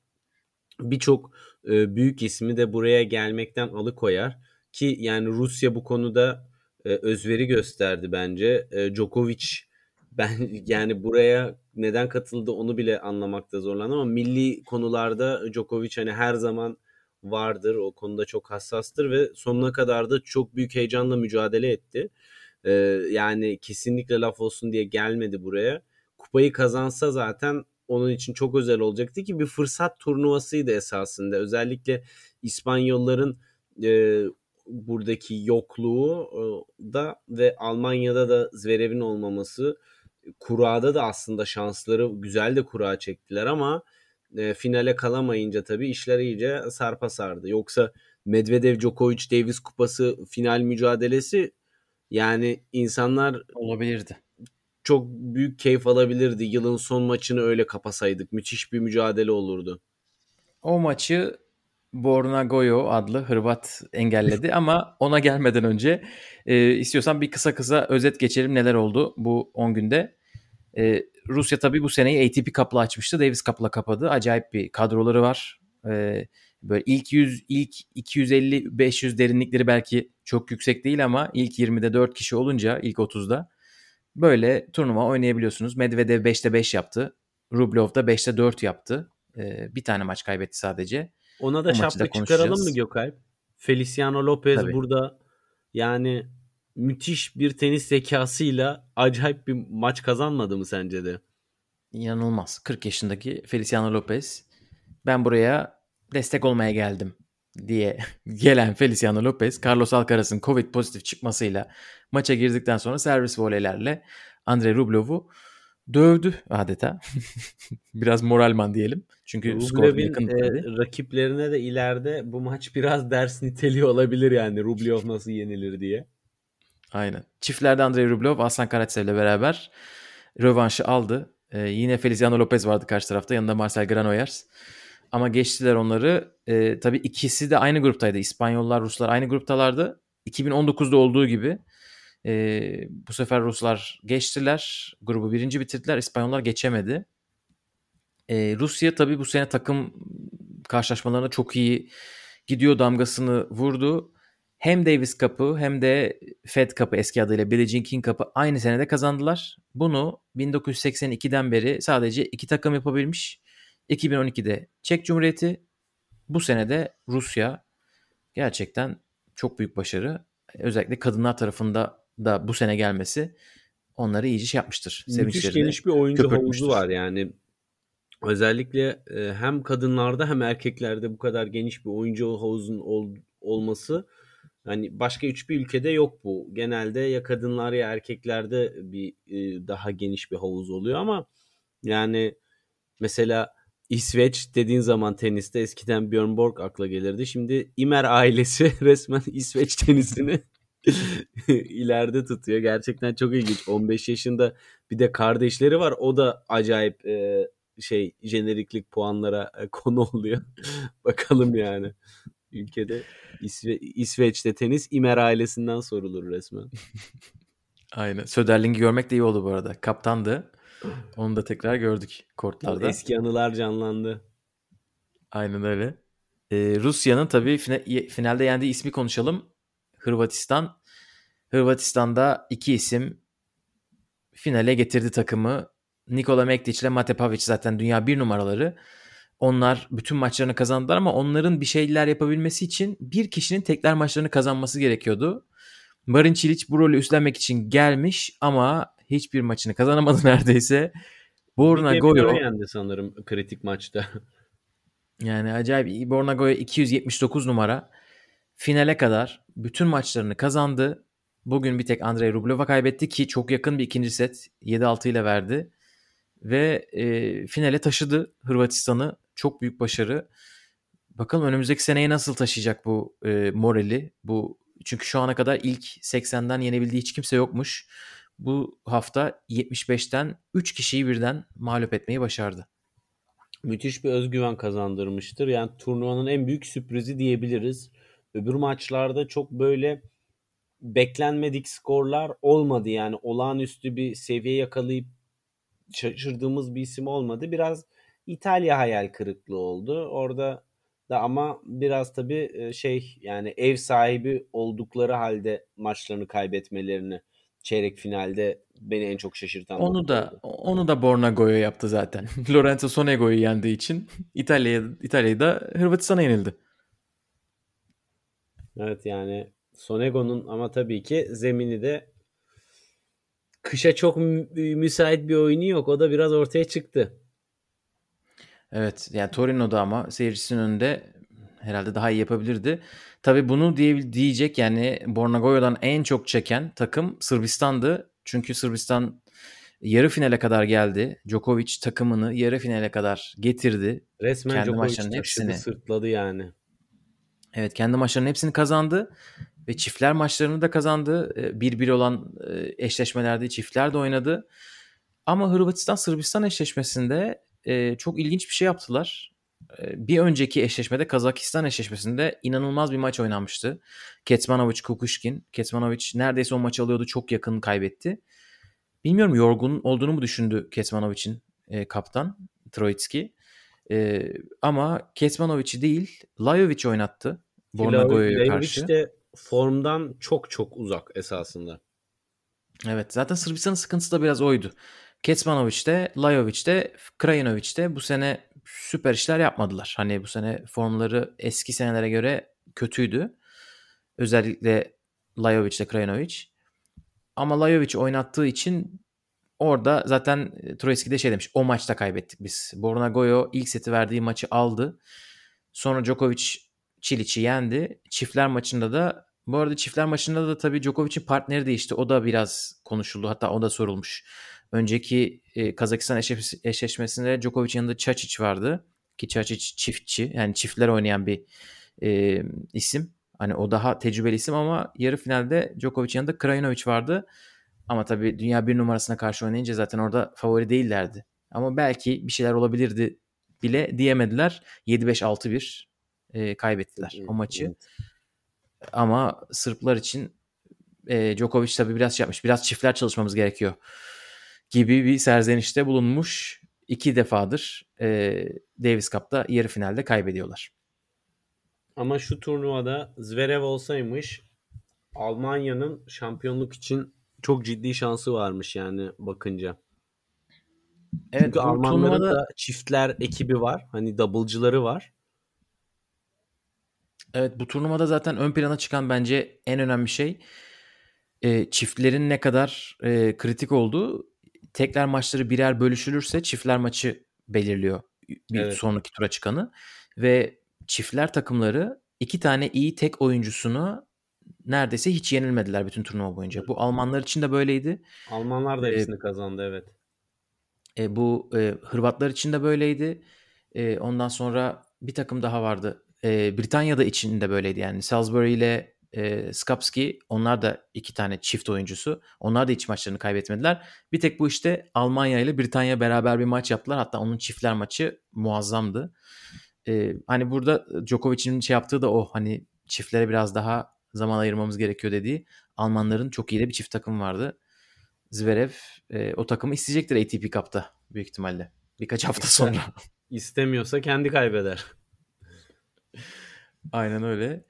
birçok e, büyük ismi de buraya gelmekten alıkoyar ki yani Rusya bu konuda e, özveri gösterdi bence. E, Djokovic ben yani buraya neden katıldı onu bile anlamakta zorlandım ama milli konularda Djokovic hani her zaman vardır. O konuda çok hassastır ve sonuna kadar da çok büyük heyecanla mücadele etti. Ee, yani kesinlikle laf olsun diye gelmedi buraya. Kupayı kazansa zaten onun için çok özel olacaktı ki bir fırsat turnuvasıydı esasında. Özellikle İspanyolların e, buradaki yokluğu e, da ve Almanya'da da Zverev'in olmaması kurada da aslında şansları güzel de kura çektiler ama e, finale kalamayınca tabii işler iyice sarpa sardı. Yoksa Medvedev Djokovic Davis kupası final mücadelesi yani insanlar Olabilirdi. Çok büyük keyif alabilirdi. Yılın son maçını öyle kapasaydık. Müthiş bir mücadele olurdu. O maçı Borna Goyo adlı Hırvat engelledi ama ona gelmeden önce e, istiyorsan bir kısa kısa özet geçelim neler oldu bu 10 günde. E, Rusya tabii bu seneyi ATP Cup'la açmıştı. Davis Cup'la kapadı. Acayip bir kadroları var. E, böyle ilk 100, ilk 250, 500 derinlikleri belki çok yüksek değil ama ilk 20'de 4 kişi olunca ilk 30'da böyle turnuva oynayabiliyorsunuz. Medvedev 5'te 5 yaptı. Rublev da 5'te 4 yaptı. E, bir tane maç kaybetti sadece. Ona da O şapka çıkaralım mı. Gökalp? Feliciano Lopez Tabii. burada yani müthiş bir tenis zekasıyla acayip bir maç kazanmadı mı sence de? İnanılmaz. 40 yaşındaki Feliciano Lopez. Ben buraya destek olmaya geldim diye gelen Feliciano Lopez, Carlos Alcaraz'ın Covid pozitif çıkmasıyla maça girdikten sonra servis voleylerle Andrei Rublev'u dövdü adeta. Biraz moralman diyelim. Çünkü skor Rublev'in yakın e, rakiplerine de ileride bu maç biraz ders niteliği olabilir yani Rublev nasıl yenilir diye. Aynen. Çiftlerde Andrei Rublev, Aslan Karatsev'le beraber rövanşı aldı. Ee, yine Feliciano Lopez vardı karşı tarafta. Yanında Marcel Granollers. Ama geçtiler onları. Ee, tabii ikisi de aynı gruptaydı. İspanyollar, Ruslar aynı gruptalardı. 2019'da olduğu gibi. Ee, bu sefer Ruslar geçtiler. Grubu birinci bitirdiler. İspanyollar geçemedi. Ee, Rusya tabii bu sene takım karşılaşmalarına çok iyi gidiyor damgasını vurdu. Hem Davis Cup'ı hem de Fed Cup'ı eski adıyla Billie Jean King Cup'ı aynı senede kazandılar. Bunu 1982'den beri sadece iki takım yapabilmiş. 2012'de Çek Cumhuriyeti, bu senede Rusya gerçekten çok büyük başarı. Özellikle kadınlar tarafında da bu sene gelmesi onları iyice şey yapmıştır. Müthiş geniş bir oyuncu havuzu var yani. Özellikle e, hem kadınlarda hem erkeklerde bu kadar geniş bir oyuncu havuzun ol- olması hani başka hiçbir ülkede yok bu. Genelde ya kadınlar ya erkeklerde bir e, daha geniş bir havuz oluyor ama yani mesela İsveç dediğin zaman teniste eskiden Björn Borg akla gelirdi. Şimdi Imer ailesi resmen İsveç tenisini ileride tutuyor. Gerçekten çok ilginç. 15 yaşında bir de kardeşleri var. O da acayip e, şey jeneriklik puanlara e, konu oluyor. Bakalım yani. Ülkede İsve- İsveç'te tenis İmer ailesinden sorulur resmen. Aynen. Söderling'i görmek de iyi oldu bu arada. Kaptandı. Onu da tekrar gördük kortlarda. Eski anılar canlandı. Aynen öyle. Ee, Rusya'nın tabii fina- finalde yendiği ismi konuşalım. Hırvatistan. Hırvatistan'da iki isim finale getirdi takımı. Nikola Mektić ile Mate Pavic zaten dünya bir numaraları. Onlar bütün maçlarını kazandılar ama onların bir şeyler yapabilmesi için bir kişinin tekrar maçlarını kazanması gerekiyordu. Marin Cilic bu rolü üstlenmek için gelmiş ama hiçbir maçını kazanamadı neredeyse. Borna Goyo yendi sanırım kritik maçta. yani acayip Borna Goyo 279 numara finale kadar bütün maçlarını kazandı. Bugün bir tek Andrei Rublev'a kaybetti ki çok yakın bir ikinci set 7-6 ile verdi. Ve e, finale taşıdı Hırvatistan'ı. Çok büyük başarı. Bakalım önümüzdeki seneye nasıl taşıyacak bu e, morali. Bu çünkü şu ana kadar ilk 80'den yenebildiği hiç kimse yokmuş. Bu hafta 75'ten 3 kişiyi birden mağlup etmeyi başardı. Müthiş bir özgüven kazandırmıştır. Yani turnuvanın en büyük sürprizi diyebiliriz. Öbür maçlarda çok böyle beklenmedik skorlar olmadı yani olağanüstü bir seviye yakalayıp şaşırdığımız bir isim olmadı. Biraz İtalya hayal kırıklığı oldu. Orada da ama biraz tabii şey yani ev sahibi oldukları halde maçlarını kaybetmelerini çeyrek finalde beni en çok şaşırtan Onu da oldu. onu da Bornago'ya yaptı zaten. Lorenzo Sonego'yu yendiği için İtalya'ya İtalya'yı da Hırvatistan'a yenildi. Evet yani Sonego'nun ama tabii ki zemini de kışa çok müsait bir oyunu yok. O da biraz ortaya çıktı. Evet yani Torino'da ama seyircisinin önünde herhalde daha iyi yapabilirdi. Tabii bunu diye, diyecek yani Bornagoya'dan en çok çeken takım Sırbistan'dı. Çünkü Sırbistan yarı finale kadar geldi. Djokovic takımını yarı finale kadar getirdi. Resmen kendi Djokovic hepsini sırtladı yani. Evet kendi maçlarının hepsini kazandı ve çiftler maçlarını da kazandı. 1-1 olan eşleşmelerde çiftler de oynadı. Ama Hırvatistan Sırbistan eşleşmesinde çok ilginç bir şey yaptılar. Bir önceki eşleşmede Kazakistan eşleşmesinde inanılmaz bir maç oynanmıştı. Ketsmanovic Kukushkin. Ketsmanovic neredeyse o maçı alıyordu. Çok yakın kaybetti. Bilmiyorum yorgun olduğunu mu düşündü Ketsmanovic'in e, kaptan Troitski. E, ama Ketsmanovic'i değil Lajovic oynattı. Bornagoya'ya karşı. Lajovic de formdan çok çok uzak esasında. Evet zaten Sırbistan'ın sıkıntısı da biraz oydu. Ketsmanovic de, Lajovic de, Krajinovic de bu sene süper işler yapmadılar. Hani bu sene formları eski senelere göre kötüydü. Özellikle Lajovic ile Krajinovic. Ama Lajovic oynattığı için orada zaten Troyski de şey demiş. O maçta kaybettik biz. Borna ilk seti verdiği maçı aldı. Sonra Djokovic Çiliç'i yendi. Çiftler maçında da bu arada çiftler maçında da tabii Djokovic'in partneri değişti. O da biraz konuşuldu. Hatta o da sorulmuş. Önceki e, Kazakistan eşleş, eşleşmesinde Djokovic'in yanında Çaçic vardı. Ki Çaçic çiftçi. Yani çiftler oynayan bir e, isim. Hani o daha tecrübeli isim ama yarı finalde Djokovic'in yanında Krajinovic vardı. Ama tabii dünya bir numarasına karşı oynayınca zaten orada favori değillerdi. Ama belki bir şeyler olabilirdi bile diyemediler. 7-5-6-1 e, kaybettiler o maçı. Evet. Ama Sırplar için e, Djokovic tabii biraz şey yapmış. Biraz çiftler çalışmamız gerekiyor gibi bir serzenişte bulunmuş. iki defadır e, Davis Cup'ta yarı finalde kaybediyorlar. Ama şu turnuvada Zverev olsaymış Almanya'nın şampiyonluk için çok ciddi şansı varmış yani bakınca. Evet, Çünkü Almanların turnuvada... da çiftler ekibi var. Hani double'cıları var. Evet bu turnuvada zaten ön plana çıkan bence en önemli şey e, çiftlerin ne kadar e, kritik olduğu tekler maçları birer bölüşülürse çiftler maçı belirliyor bir evet. sonraki tura çıkanı ve çiftler takımları iki tane iyi tek oyuncusunu neredeyse hiç yenilmediler bütün turnuva boyunca. Bu Almanlar için de böyleydi. Almanlar da hepsini ee, kazandı evet. E, bu e, Hırvatlar için de böyleydi. E, ondan sonra bir takım daha vardı. E, Britanya'da için de böyleydi yani. Salisbury ile e, Skapski onlar da iki tane çift oyuncusu. Onlar da iç maçlarını kaybetmediler. Bir tek bu işte Almanya ile Britanya beraber bir maç yaptılar. Hatta onun çiftler maçı muazzamdı. E, hani burada Djokovic'in şey yaptığı da o hani çiftlere biraz daha zaman ayırmamız gerekiyor dediği Almanların çok iyi de bir çift takım vardı. Zverev e, o takımı isteyecektir ATP Cup'ta büyük ihtimalle. Birkaç hafta sonra. İstemiyorsa kendi kaybeder. Aynen öyle.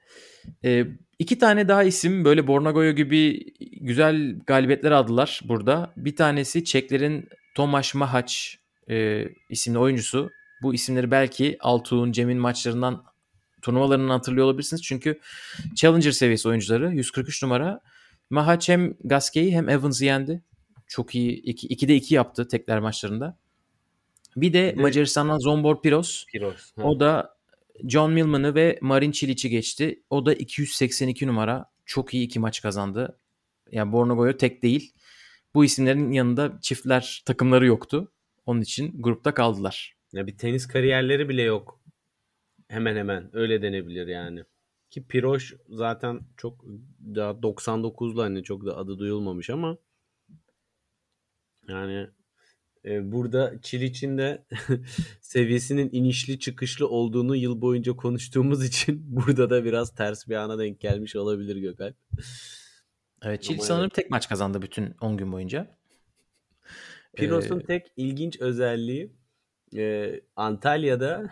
E, iki tane daha isim böyle Bornagoyo gibi güzel galibiyetler aldılar burada. Bir tanesi Çeklerin Tomasz Mahaç e, isimli oyuncusu. Bu isimleri belki Altuğ'un, Cem'in maçlarından turnuvalarından hatırlıyor olabilirsiniz. Çünkü Challenger seviyesi oyuncuları 143 numara. Mahaç hem Gasquet'i hem Evans'ı yendi. Çok iyi. 2, 2'de 2 yaptı tekler maçlarında. Bir de evet. Macaristan'dan Zombor Piros. Piros. O da John Millman'ı ve Marin Çiliç'i geçti. O da 282 numara. Çok iyi iki maç kazandı. Yani Bornagoyo tek değil. Bu isimlerin yanında çiftler takımları yoktu. Onun için grupta kaldılar. Ya bir tenis kariyerleri bile yok. Hemen hemen öyle denebilir yani. Ki Piroş zaten çok daha 99'lu hani çok da adı duyulmamış ama Yani burada Çiliç'in de seviyesinin inişli çıkışlı olduğunu yıl boyunca konuştuğumuz için burada da biraz ters bir ana denk gelmiş olabilir Gökalp. Evet Çiliç Ama sanırım evet. tek maç kazandı bütün 10 gün boyunca. Piros'un Ee, tek ilginç özelliği e, Antalya'da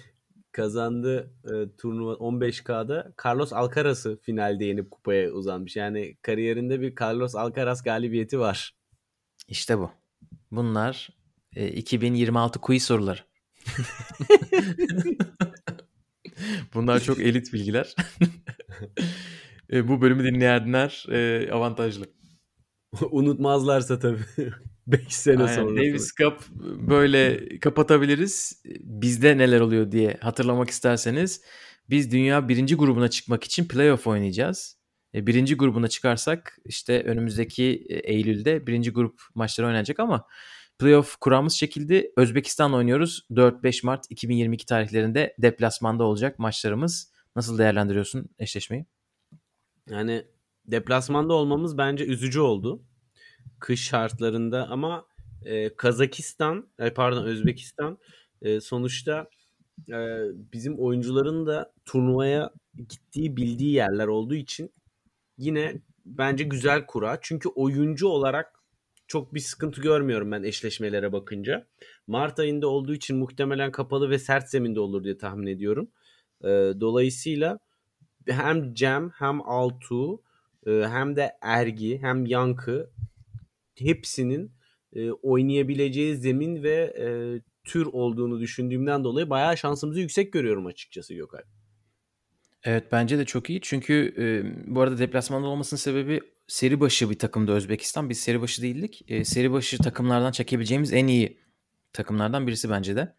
kazandığı e, turnuva 15K'da Carlos Alcaraz'ı finalde yenip kupaya uzanmış. Yani kariyerinde bir Carlos Alcaraz galibiyeti var. İşte bu. Bunlar e, 2026 quiz soruları. Bunlar çok elit bilgiler. E, bu bölümü dinleyenler e, avantajlı. Unutmazlarsa tabii. 5 sene Aynen. sonra. Davis Cup böyle kapatabiliriz. Bizde neler oluyor diye hatırlamak isterseniz biz dünya birinci grubuna çıkmak için playoff oynayacağız. E, birinci grubuna çıkarsak işte önümüzdeki e, Eylül'de birinci grup maçları oynanacak ama playoff kuramız şekilde Özbekistan oynuyoruz. 4-5 Mart 2022 tarihlerinde deplasmanda olacak maçlarımız. Nasıl değerlendiriyorsun eşleşmeyi? Yani deplasmanda olmamız bence üzücü oldu. Kış şartlarında ama e, Kazakistan, e, pardon Özbekistan e, sonuçta e, bizim oyuncuların da turnuvaya gittiği bildiği yerler olduğu için yine bence güzel kura. Çünkü oyuncu olarak çok bir sıkıntı görmüyorum ben eşleşmelere bakınca. Mart ayında olduğu için muhtemelen kapalı ve sert zeminde olur diye tahmin ediyorum. E, dolayısıyla hem Cem hem Altu e, hem de Ergi hem Yankı hepsinin e, oynayabileceği zemin ve e, tür olduğunu düşündüğümden dolayı bayağı şansımızı yüksek görüyorum açıkçası Gökay. Evet bence de çok iyi. Çünkü e, bu arada deplasmanda olmasının sebebi seri başı bir takımda Özbekistan. Biz seri başı değildik. E, seri başı takımlardan çekebileceğimiz en iyi takımlardan birisi bence de.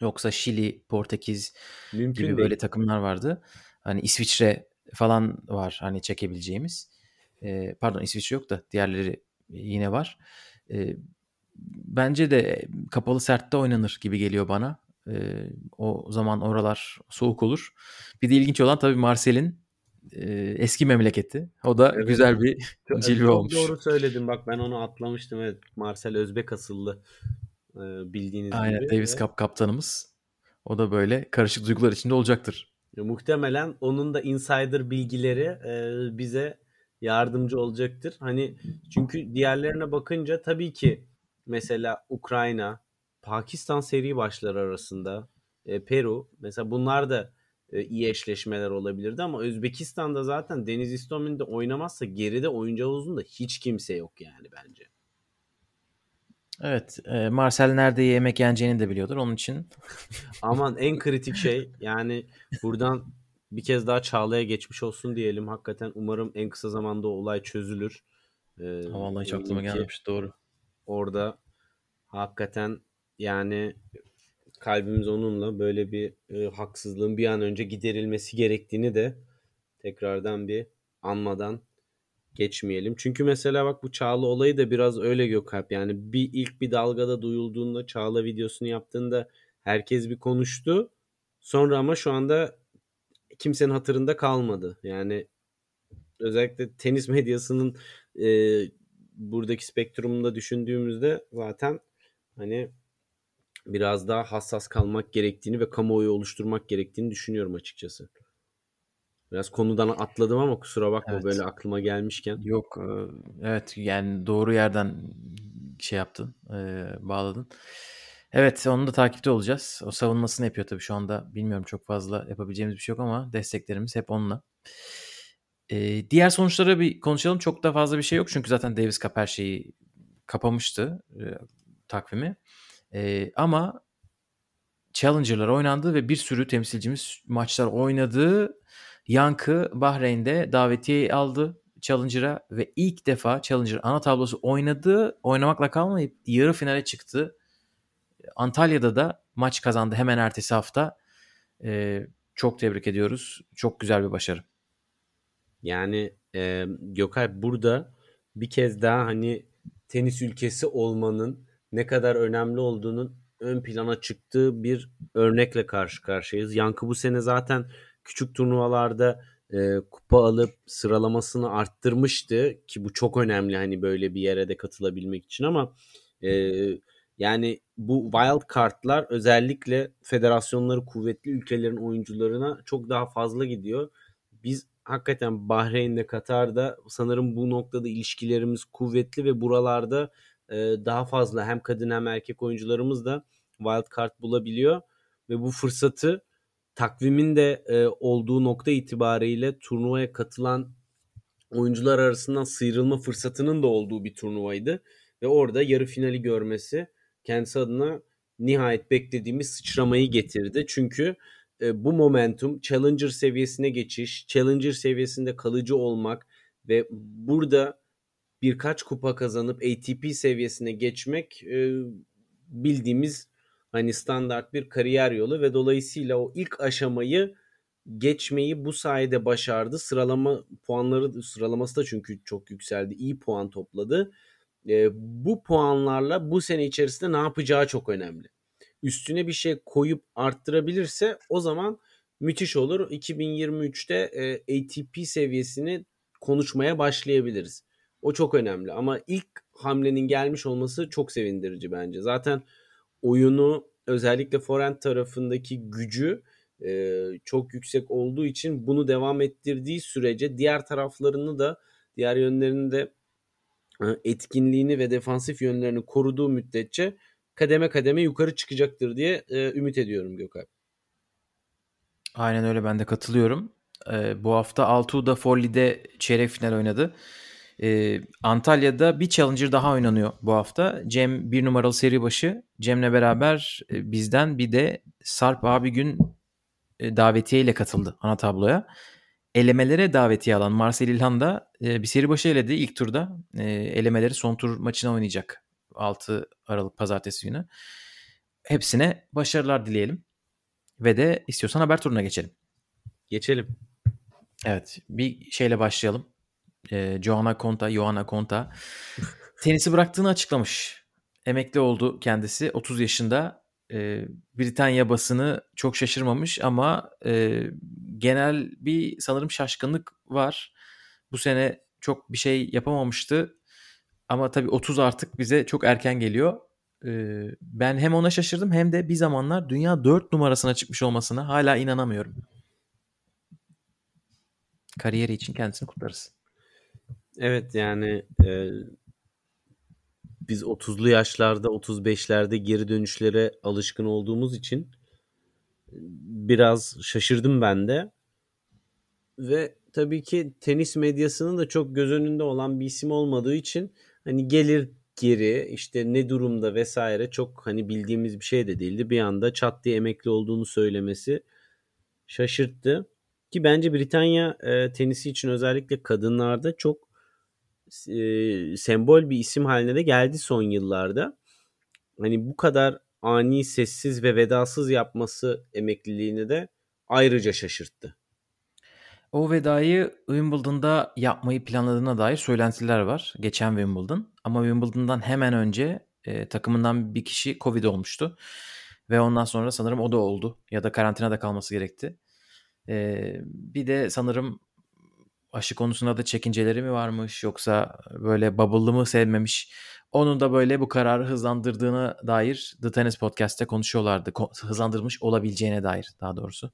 Yoksa Şili, Portekiz Mümkün gibi değil. böyle takımlar vardı. Hani İsviçre falan var hani çekebileceğimiz. E, pardon İsviçre yok da diğerleri yine var. E, bence de kapalı sertte oynanır gibi geliyor bana. E, o zaman oralar soğuk olur. Bir de ilginç olan tabii Marsel'in e, eski memleketi. O da Evet. güzel bir Çok- cilve çok olmuş. doğru söyledin bak ben onu atlamıştım. Evet Marcel Özbek asıllı e, bildiğiniz Aynen gibi. Davis Ve- Cup kaptanımız. O da böyle karışık duygular içinde olacaktır. Ya, muhtemelen onun da insider bilgileri e, bize yardımcı olacaktır. Hani çünkü diğerlerine bakınca tabii ki mesela Ukrayna, Pakistan seri başları arasında e, Peru mesela bunlar da e, iyi eşleşmeler olabilirdi ama Özbekistan'da zaten Deniz İstomin de oynamazsa geride oyuncu havuzunda hiç kimse yok yani bence. Evet, e, Marcel nerede yemek yeneceğini de biliyordur. Onun için Aman en kritik şey yani buradan bir kez daha Çağla'ya geçmiş olsun diyelim. Hakikaten umarım en kısa zamanda o olay çözülür. Ee, vallahi hiç aklıma gelmemiş. Doğru. Orada hakikaten yani kalbimiz onunla böyle bir e, haksızlığın bir an önce giderilmesi gerektiğini de tekrardan bir anmadan geçmeyelim. Çünkü mesela bak bu Çağla olayı da biraz öyle Gökalp. Yani bir ilk bir dalgada duyulduğunda Çağla videosunu yaptığında herkes bir konuştu. Sonra ama şu anda kimsenin hatırında kalmadı. Yani özellikle tenis medyasının e, buradaki spektrumunda düşündüğümüzde zaten hani biraz daha hassas kalmak gerektiğini ve kamuoyu oluşturmak gerektiğini düşünüyorum açıkçası. Biraz konudan atladım ama kusura bakma Evet. böyle aklıma gelmişken. Yok, e, evet yani doğru yerden şey yaptın, e, bağladın. Evet, onu da takipte olacağız. O savunmasını yapıyor tabii şu anda. Bilmiyorum çok fazla yapabileceğimiz bir şey yok ama desteklerimiz hep onunla. E, diğer sonuçlara bir konuşalım. Çok da fazla bir şey yok çünkü zaten Davis Cup her şeyi kapamıştı e, takvimi. E, ama Challenger'lar oynandı ve bir sürü temsilcimiz maçlar oynadı. Yankı Bahreyn'de davetiye aldı Challenger'a ve ilk defa Challenger ana tablosu oynadı. Oynamakla kalmayıp yarı finale çıktı. Antalya'da da maç kazandı hemen ertesi hafta. Ee, çok tebrik ediyoruz. Çok güzel bir başarı. Yani e, Gökay burada bir kez daha hani tenis ülkesi olmanın ne kadar önemli olduğunun ön plana çıktığı bir örnekle karşı karşıyayız. Yankı bu sene zaten küçük turnuvalarda e, kupa alıp sıralamasını arttırmıştı ki bu çok önemli hani böyle bir yere de katılabilmek için ama e, yani bu wild card'lar özellikle federasyonları kuvvetli ülkelerin oyuncularına çok daha fazla gidiyor. Biz hakikaten Bahreyn'de, Katar'da sanırım bu noktada ilişkilerimiz kuvvetli ve buralarda e, daha fazla hem kadın hem erkek oyuncularımız da wild card bulabiliyor ve bu fırsatı takvimin de e, olduğu nokta itibariyle turnuvaya katılan oyuncular arasından sıyrılma fırsatının da olduğu bir turnuvaydı ve orada yarı finali görmesi kendisi adına nihayet beklediğimiz sıçramayı getirdi. Çünkü e, bu momentum Challenger seviyesine geçiş, Challenger seviyesinde kalıcı olmak ve burada birkaç kupa kazanıp ATP seviyesine geçmek e, bildiğimiz hani standart bir kariyer yolu ve dolayısıyla o ilk aşamayı geçmeyi bu sayede başardı. Sıralama puanları sıralaması da çünkü çok yükseldi. İyi puan topladı. E, bu puanlarla bu sene içerisinde ne yapacağı çok önemli. Üstüne bir şey koyup arttırabilirse o zaman müthiş olur. 2023'te e, ATP seviyesini konuşmaya başlayabiliriz. O çok önemli ama ilk hamlenin gelmiş olması çok sevindirici bence. Zaten oyunu özellikle forehand tarafındaki gücü e, çok yüksek olduğu için bunu devam ettirdiği sürece diğer taraflarını da diğer yönlerini de e, etkinliğini ve defansif yönlerini koruduğu müddetçe kademe kademe yukarı çıkacaktır diye e, ümit ediyorum Gökhan. Aynen öyle ben de katılıyorum. Ee, bu hafta Altuğ'da Folli'de çeyrek final oynadı. Ee, Antalya'da bir Challenger daha oynanıyor bu hafta. Cem bir numaralı seri başı. Cem'le beraber e, bizden bir de Sarp abi gün e, davetiye ile katıldı ana tabloya. Elemelere davetiye alan Marcel İlhan da e, bir seri başı eledi ilk turda. E, elemeleri son tur maçına oynayacak 6 Aralık pazartesi günü. Hepsine başarılar dileyelim. Ve de istiyorsan haber turuna geçelim. Geçelim. Evet bir şeyle başlayalım. Ee, Joanna Conta, Joanna Conta tenisi bıraktığını açıklamış. Emekli oldu kendisi 30 yaşında. Ee, Britanya basını çok şaşırmamış ama e, genel bir sanırım şaşkınlık var. Bu sene çok bir şey yapamamıştı. Ama tabii 30 artık bize çok erken geliyor. Ee, ben hem ona şaşırdım hem de bir zamanlar dünya 4 numarasına çıkmış olmasına hala inanamıyorum. Kariyeri için kendisini kutlarız. Evet yani e, biz 30'lu yaşlarda 35'lerde geri dönüşlere alışkın olduğumuz için biraz şaşırdım ben de. Ve tabii ki tenis medyasının da çok göz önünde olan bir isim olmadığı için hani gelir geri işte ne durumda vesaire çok hani bildiğimiz bir şey de değildi. Bir anda çat diye emekli olduğunu söylemesi şaşırttı. Ki bence Britanya e, tenisi için özellikle kadınlarda çok e, sembol bir isim haline de geldi son yıllarda. Hani bu kadar ani, sessiz ve vedasız yapması emekliliğini de ayrıca şaşırttı. O vedayı Wimbledon'da yapmayı planladığına dair söylentiler var. Geçen Wimbledon. Ama Wimbledon'dan hemen önce e, takımından bir kişi Covid olmuştu. Ve ondan sonra sanırım o da oldu. Ya da karantinada kalması gerekti. E, bir de sanırım aşı konusunda da çekinceleri mi varmış yoksa böyle bubble'lı mı sevmemiş. Onun da böyle bu kararı hızlandırdığına dair The Tennis Podcast'te konuşuyorlardı. Ko- hızlandırmış olabileceğine dair daha doğrusu.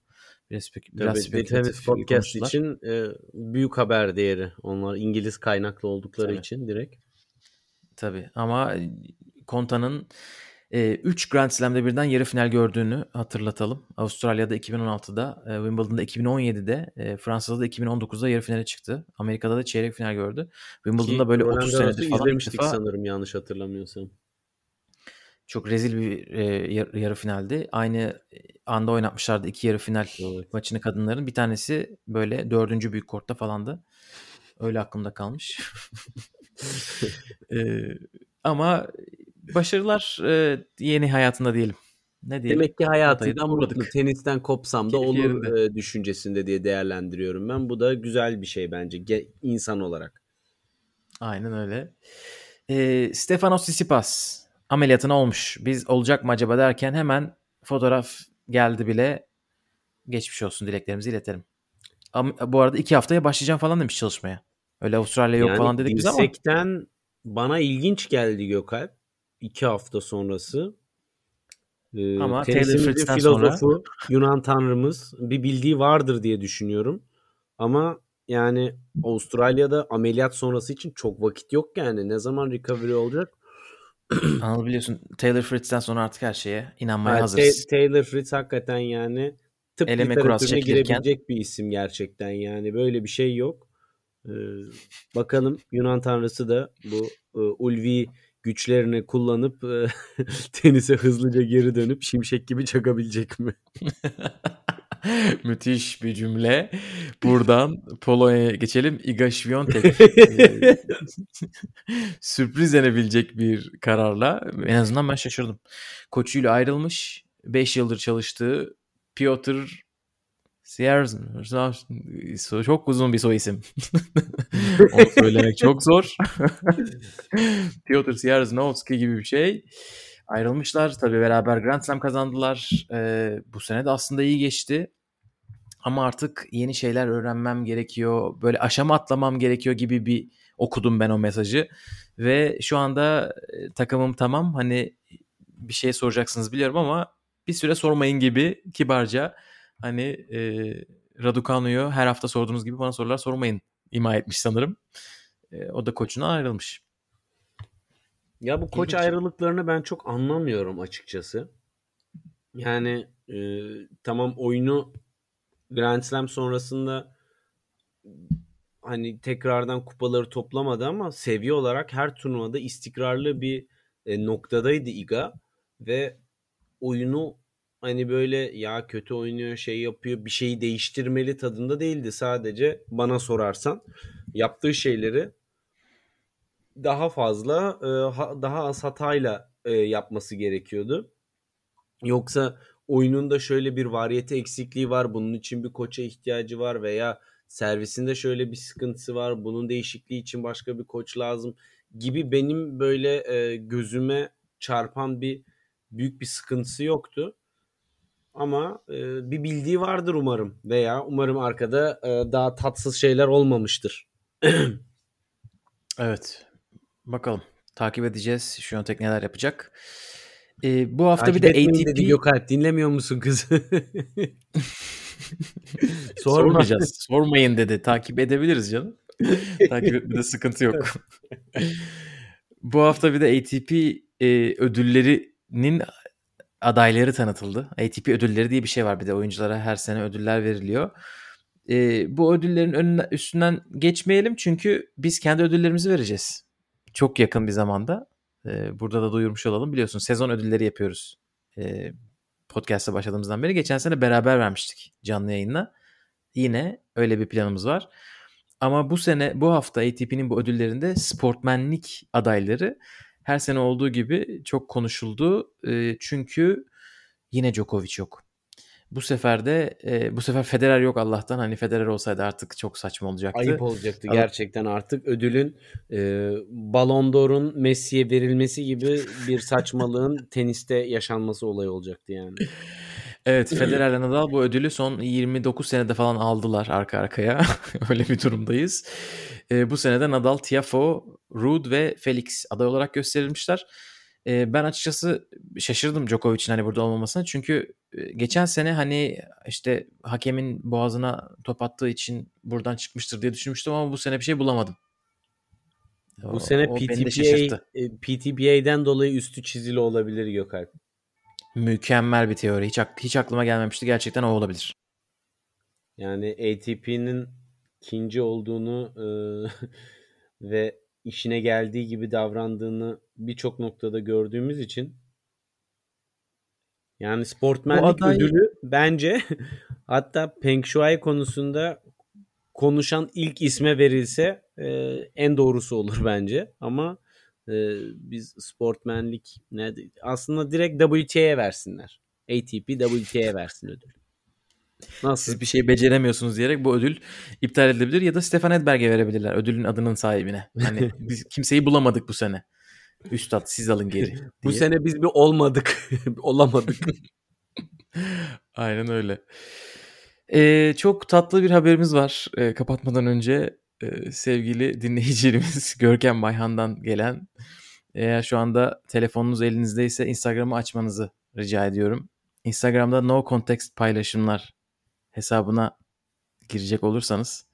Biraz, biraz Tabii, The Tennis Podcast için e, büyük haber değeri. Onlar İngiliz kaynaklı oldukları Tabii. için direkt. Tabii ama Konta'nın 3 Grand Slam'de birden yarı final gördüğünü hatırlatalım. Avustralya'da 2016'da, e, Wimbledon'da 2017'de, e, Fransa'da da 2019'da yarı finale çıktı. Amerika'da da çeyrek final gördü. Wimbledon'da böyle Roland 30 senedir falan izlemiştik defa, sanırım yanlış hatırlamıyorsam. Çok rezil bir e, yarı, yarı finaldi. Aynı anda oynatmışlardı iki yarı final evet. maçını kadınların. Bir tanesi böyle dördüncü büyük kortta falandı. Öyle aklımda kalmış. e, ama başarılar e, yeni hayatında diyelim. Ne diyelim? Demek ki hayatıyla mutlu. Tenisten kopsam da olur e, düşüncesinde diye değerlendiriyorum ben. Bu da güzel bir şey bence ge- insan olarak. Aynen öyle. E, Stefanos Tsitsipas ameliyatına olmuş. Biz olacak mı acaba derken hemen fotoğraf geldi bile. Geçmiş olsun dileklerimizi iletelim. bu arada iki haftaya başlayacağım falan demiş çalışmaya. Öyle Avustralya yok yani falan dedik biz ama. Bana ilginç geldi Gökalp. İki hafta sonrası. Ee, Ama Taylor Fritz'ten filozofu sonra... Yunan tanrımız bir bildiği vardır diye düşünüyorum. Ama yani Avustralya'da ameliyat sonrası için çok vakit yok yani. Ne zaman recovery olacak? Anıl biliyorsun Taylor Fritz'ten sonra artık her şeye inanmaya evet, hazırız. Taylor Fritz hakikaten yani tıp Eleme literatürüne girebilecek bir isim gerçekten yani. Böyle bir şey yok. Ee, bakalım Yunan tanrısı da bu e, ulvi güçlerini kullanıp e, tenise hızlıca geri dönüp şimşek gibi çakabilecek mi? Müthiş bir cümle. Buradan Polonya'ya geçelim. Iga Świątek sürpriz denebilecek bir kararla en azından ben şaşırdım. Koçuyla ayrılmış. 5 yıldır çalıştığı Piotr Sierz çok uzun bir soy isim. Onu söylemek çok zor. Piotr Sierznovski gibi bir şey. Ayrılmışlar. Tabii beraber Grand Slam kazandılar. Ee, bu sene de aslında iyi geçti. Ama artık yeni şeyler öğrenmem gerekiyor. Böyle aşama atlamam gerekiyor gibi bir okudum ben o mesajı. Ve şu anda takımım tamam. Hani bir şey soracaksınız biliyorum ama bir süre sormayın gibi kibarca hani e, Raducanu'yu her hafta sorduğunuz gibi bana sorular sormayın ima etmiş sanırım. E, o da koçuna ayrılmış. Ya bu koç İlginç. ayrılıklarını ben çok anlamıyorum açıkçası. Yani e, tamam oyunu Grand Slam sonrasında hani tekrardan kupaları toplamadı ama seviye olarak her turnuvada istikrarlı bir e, noktadaydı Iga ve oyunu hani böyle ya kötü oynuyor şey yapıyor bir şeyi değiştirmeli tadında değildi sadece bana sorarsan yaptığı şeyleri daha fazla e, daha az hatayla e, yapması gerekiyordu. Yoksa oyununda şöyle bir variyete eksikliği var bunun için bir koça ihtiyacı var veya servisinde şöyle bir sıkıntısı var bunun değişikliği için başka bir koç lazım gibi benim böyle e, gözüme çarpan bir büyük bir sıkıntısı yoktu. Ama e, bir bildiği vardır umarım veya umarım arkada e, daha tatsız şeyler olmamıştır. evet. Bakalım. Takip edeceğiz. Şu an neler yapacak. Ee, bu hafta Takip bir de ATP... dedi Gökalp dinlemiyor musun kız? Sormayacağız. Sormayın dedi. Takip edebiliriz canım. Takip etmede sıkıntı yok. bu hafta bir de ATP e, ödüllerinin adayları tanıtıldı. ATP ödülleri diye bir şey var bir de oyunculara her sene ödüller veriliyor. E, bu ödüllerin önüne, üstünden geçmeyelim çünkü biz kendi ödüllerimizi vereceğiz. Çok yakın bir zamanda. E, burada da duyurmuş olalım. Biliyorsun sezon ödülleri yapıyoruz. E, podcast'a başladığımızdan beri. Geçen sene beraber vermiştik canlı yayınla. Yine öyle bir planımız var. Ama bu sene bu hafta ATP'nin bu ödüllerinde sportmenlik adayları her sene olduğu gibi çok konuşuldu. E, çünkü yine Djokovic yok. Bu sefer de e, bu sefer Federer yok Allah'tan. Hani Federer olsaydı artık çok saçma olacaktı. Ayıp olacaktı Ama... gerçekten artık ödülün e, Ballon d'Or'un Messi'ye verilmesi gibi bir saçmalığın teniste yaşanması olay olacaktı yani. Evet Federer ile Nadal bu ödülü son 29 senede falan aldılar arka arkaya. Öyle bir durumdayız. E, bu senede Nadal, Tiafo, Ruud ve Felix aday olarak gösterilmişler. E, ben açıkçası şaşırdım Djokovic'in hani burada olmamasına. Çünkü geçen sene hani işte hakemin boğazına top attığı için buradan çıkmıştır diye düşünmüştüm ama bu sene bir şey bulamadım. Bu o, sene o PTPA, PTPA'den dolayı üstü çizili olabilir Gökalp. Mükemmel bir teori. Hiç, hiç aklıma gelmemişti. Gerçekten o olabilir. Yani ATP'nin ikinci olduğunu e, ve işine geldiği gibi davrandığını birçok noktada gördüğümüz için yani sportmenlik aday... ödülü bence hatta Peng Shuai konusunda konuşan ilk isme verilse e, en doğrusu olur bence. Ama e, biz sportmenlik ne aslında direkt WTA'ya versinler. ATP WTA'ya versin ödül. Nasıl? Siz bir şey beceremiyorsunuz diyerek bu ödül iptal edilebilir ya da Stefan Edberg'e verebilirler ödülün adının sahibine. Hani biz kimseyi bulamadık bu sene. Üstad siz alın geri. Bu sene biz bir olmadık. Olamadık. Aynen öyle. Ee, çok tatlı bir haberimiz var ee, kapatmadan önce. Sevgili dinleyicilerimiz Görkem Bayhan'dan gelen. Eğer şu anda telefonunuz elinizdeyse Instagram'ı açmanızı rica ediyorum. Instagram'da no context paylaşımlar hesabına girecek olursanız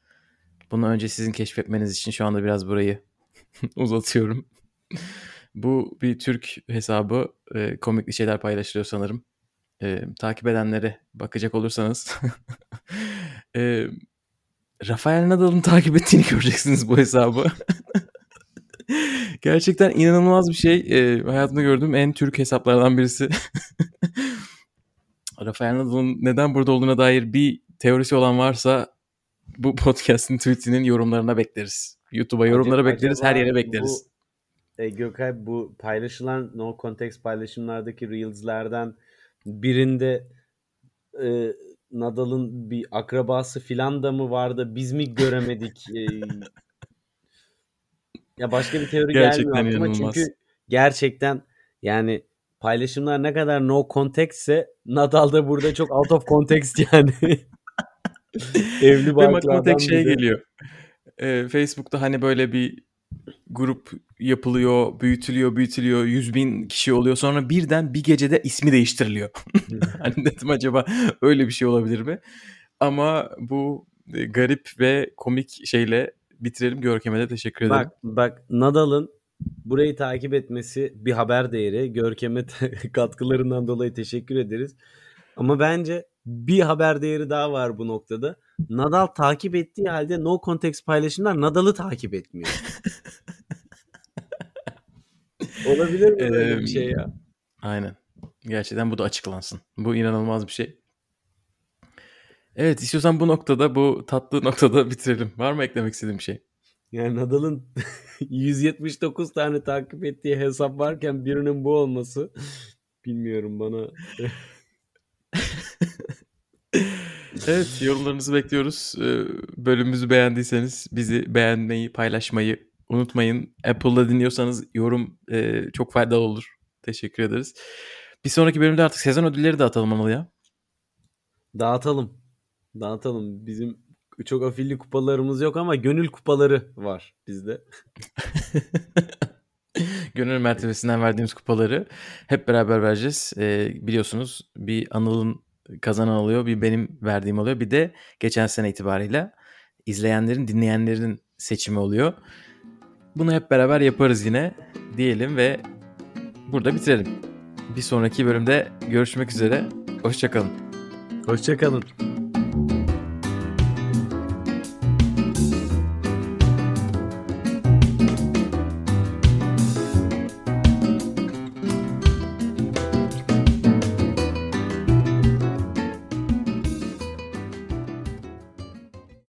bunu önce sizin keşfetmeniz için şu anda biraz burayı uzatıyorum. Bu bir Türk hesabı e, komikli şeyler paylaşılıyor sanırım. E, takip edenlere bakacak olursanız e, Rafael Nadal'ın takip ettiğini göreceksiniz bu hesabı. Gerçekten inanılmaz bir şey. E, hayatımda gördüğüm en Türk hesaplardan birisi. Rafael Nadal'ın neden burada olduğuna dair bir teorisi olan varsa bu podcast'in tweetinin yorumlarına bekleriz. YouTube'a yorumlara Acaba- bekleriz, her yere bekleriz. Bu, e, Gökay bu paylaşılan no context paylaşımlardaki reels'lerden birinde e, Nadal'ın bir akrabası filan da mı vardı? Biz mi göremedik? E, ya başka bir teori Gerçekten gelmiyor aklıma inanılmaz. çünkü gerçekten yani paylaşımlar ne kadar no contextse Nadal da burada çok out of context yani. Evli Benim aklıma tek şey geliyor. Ee, Facebook'ta hani böyle bir grup yapılıyor, büyütülüyor, büyütülüyor, 100 bin kişi oluyor. Sonra birden bir gecede ismi değiştiriliyor. hani dedim acaba öyle bir şey olabilir mi? Ama bu e, garip ve komik şeyle bitirelim. Görkem'e de teşekkür ederim. Bak bak Nadal'ın burayı takip etmesi bir haber değeri. Görkem'e katkılarından dolayı teşekkür ederiz. Ama bence bir haber değeri daha var bu noktada. Nadal takip ettiği halde no context paylaşımlar Nadal'ı takip etmiyor. Olabilir mi böyle bir şey ya? Aynen. Gerçekten bu da açıklansın. Bu inanılmaz bir şey. Evet istiyorsan bu noktada bu tatlı noktada bitirelim. Var mı eklemek istediğin bir şey? Yani Nadal'ın 179 tane takip ettiği hesap varken birinin bu olması bilmiyorum bana. Evet yorumlarınızı bekliyoruz. Bölümümüzü beğendiyseniz bizi beğenmeyi, paylaşmayı unutmayın. Apple'da dinliyorsanız yorum e, çok faydalı olur. Teşekkür ederiz. Bir sonraki bölümde artık sezon ödülleri de atalım Anıl ya. Dağıtalım. Dağıtalım. Bizim çok afilli kupalarımız yok ama gönül kupaları var bizde. Gönül mertebesinden verdiğimiz kupaları hep beraber vereceğiz. Ee, biliyorsunuz bir Anıl'ın kazanan oluyor, bir benim verdiğim oluyor. Bir de geçen sene itibariyle izleyenlerin, dinleyenlerin seçimi oluyor. Bunu hep beraber yaparız yine diyelim ve burada bitirelim. Bir sonraki bölümde görüşmek üzere. Hoşçakalın. Hoşçakalın.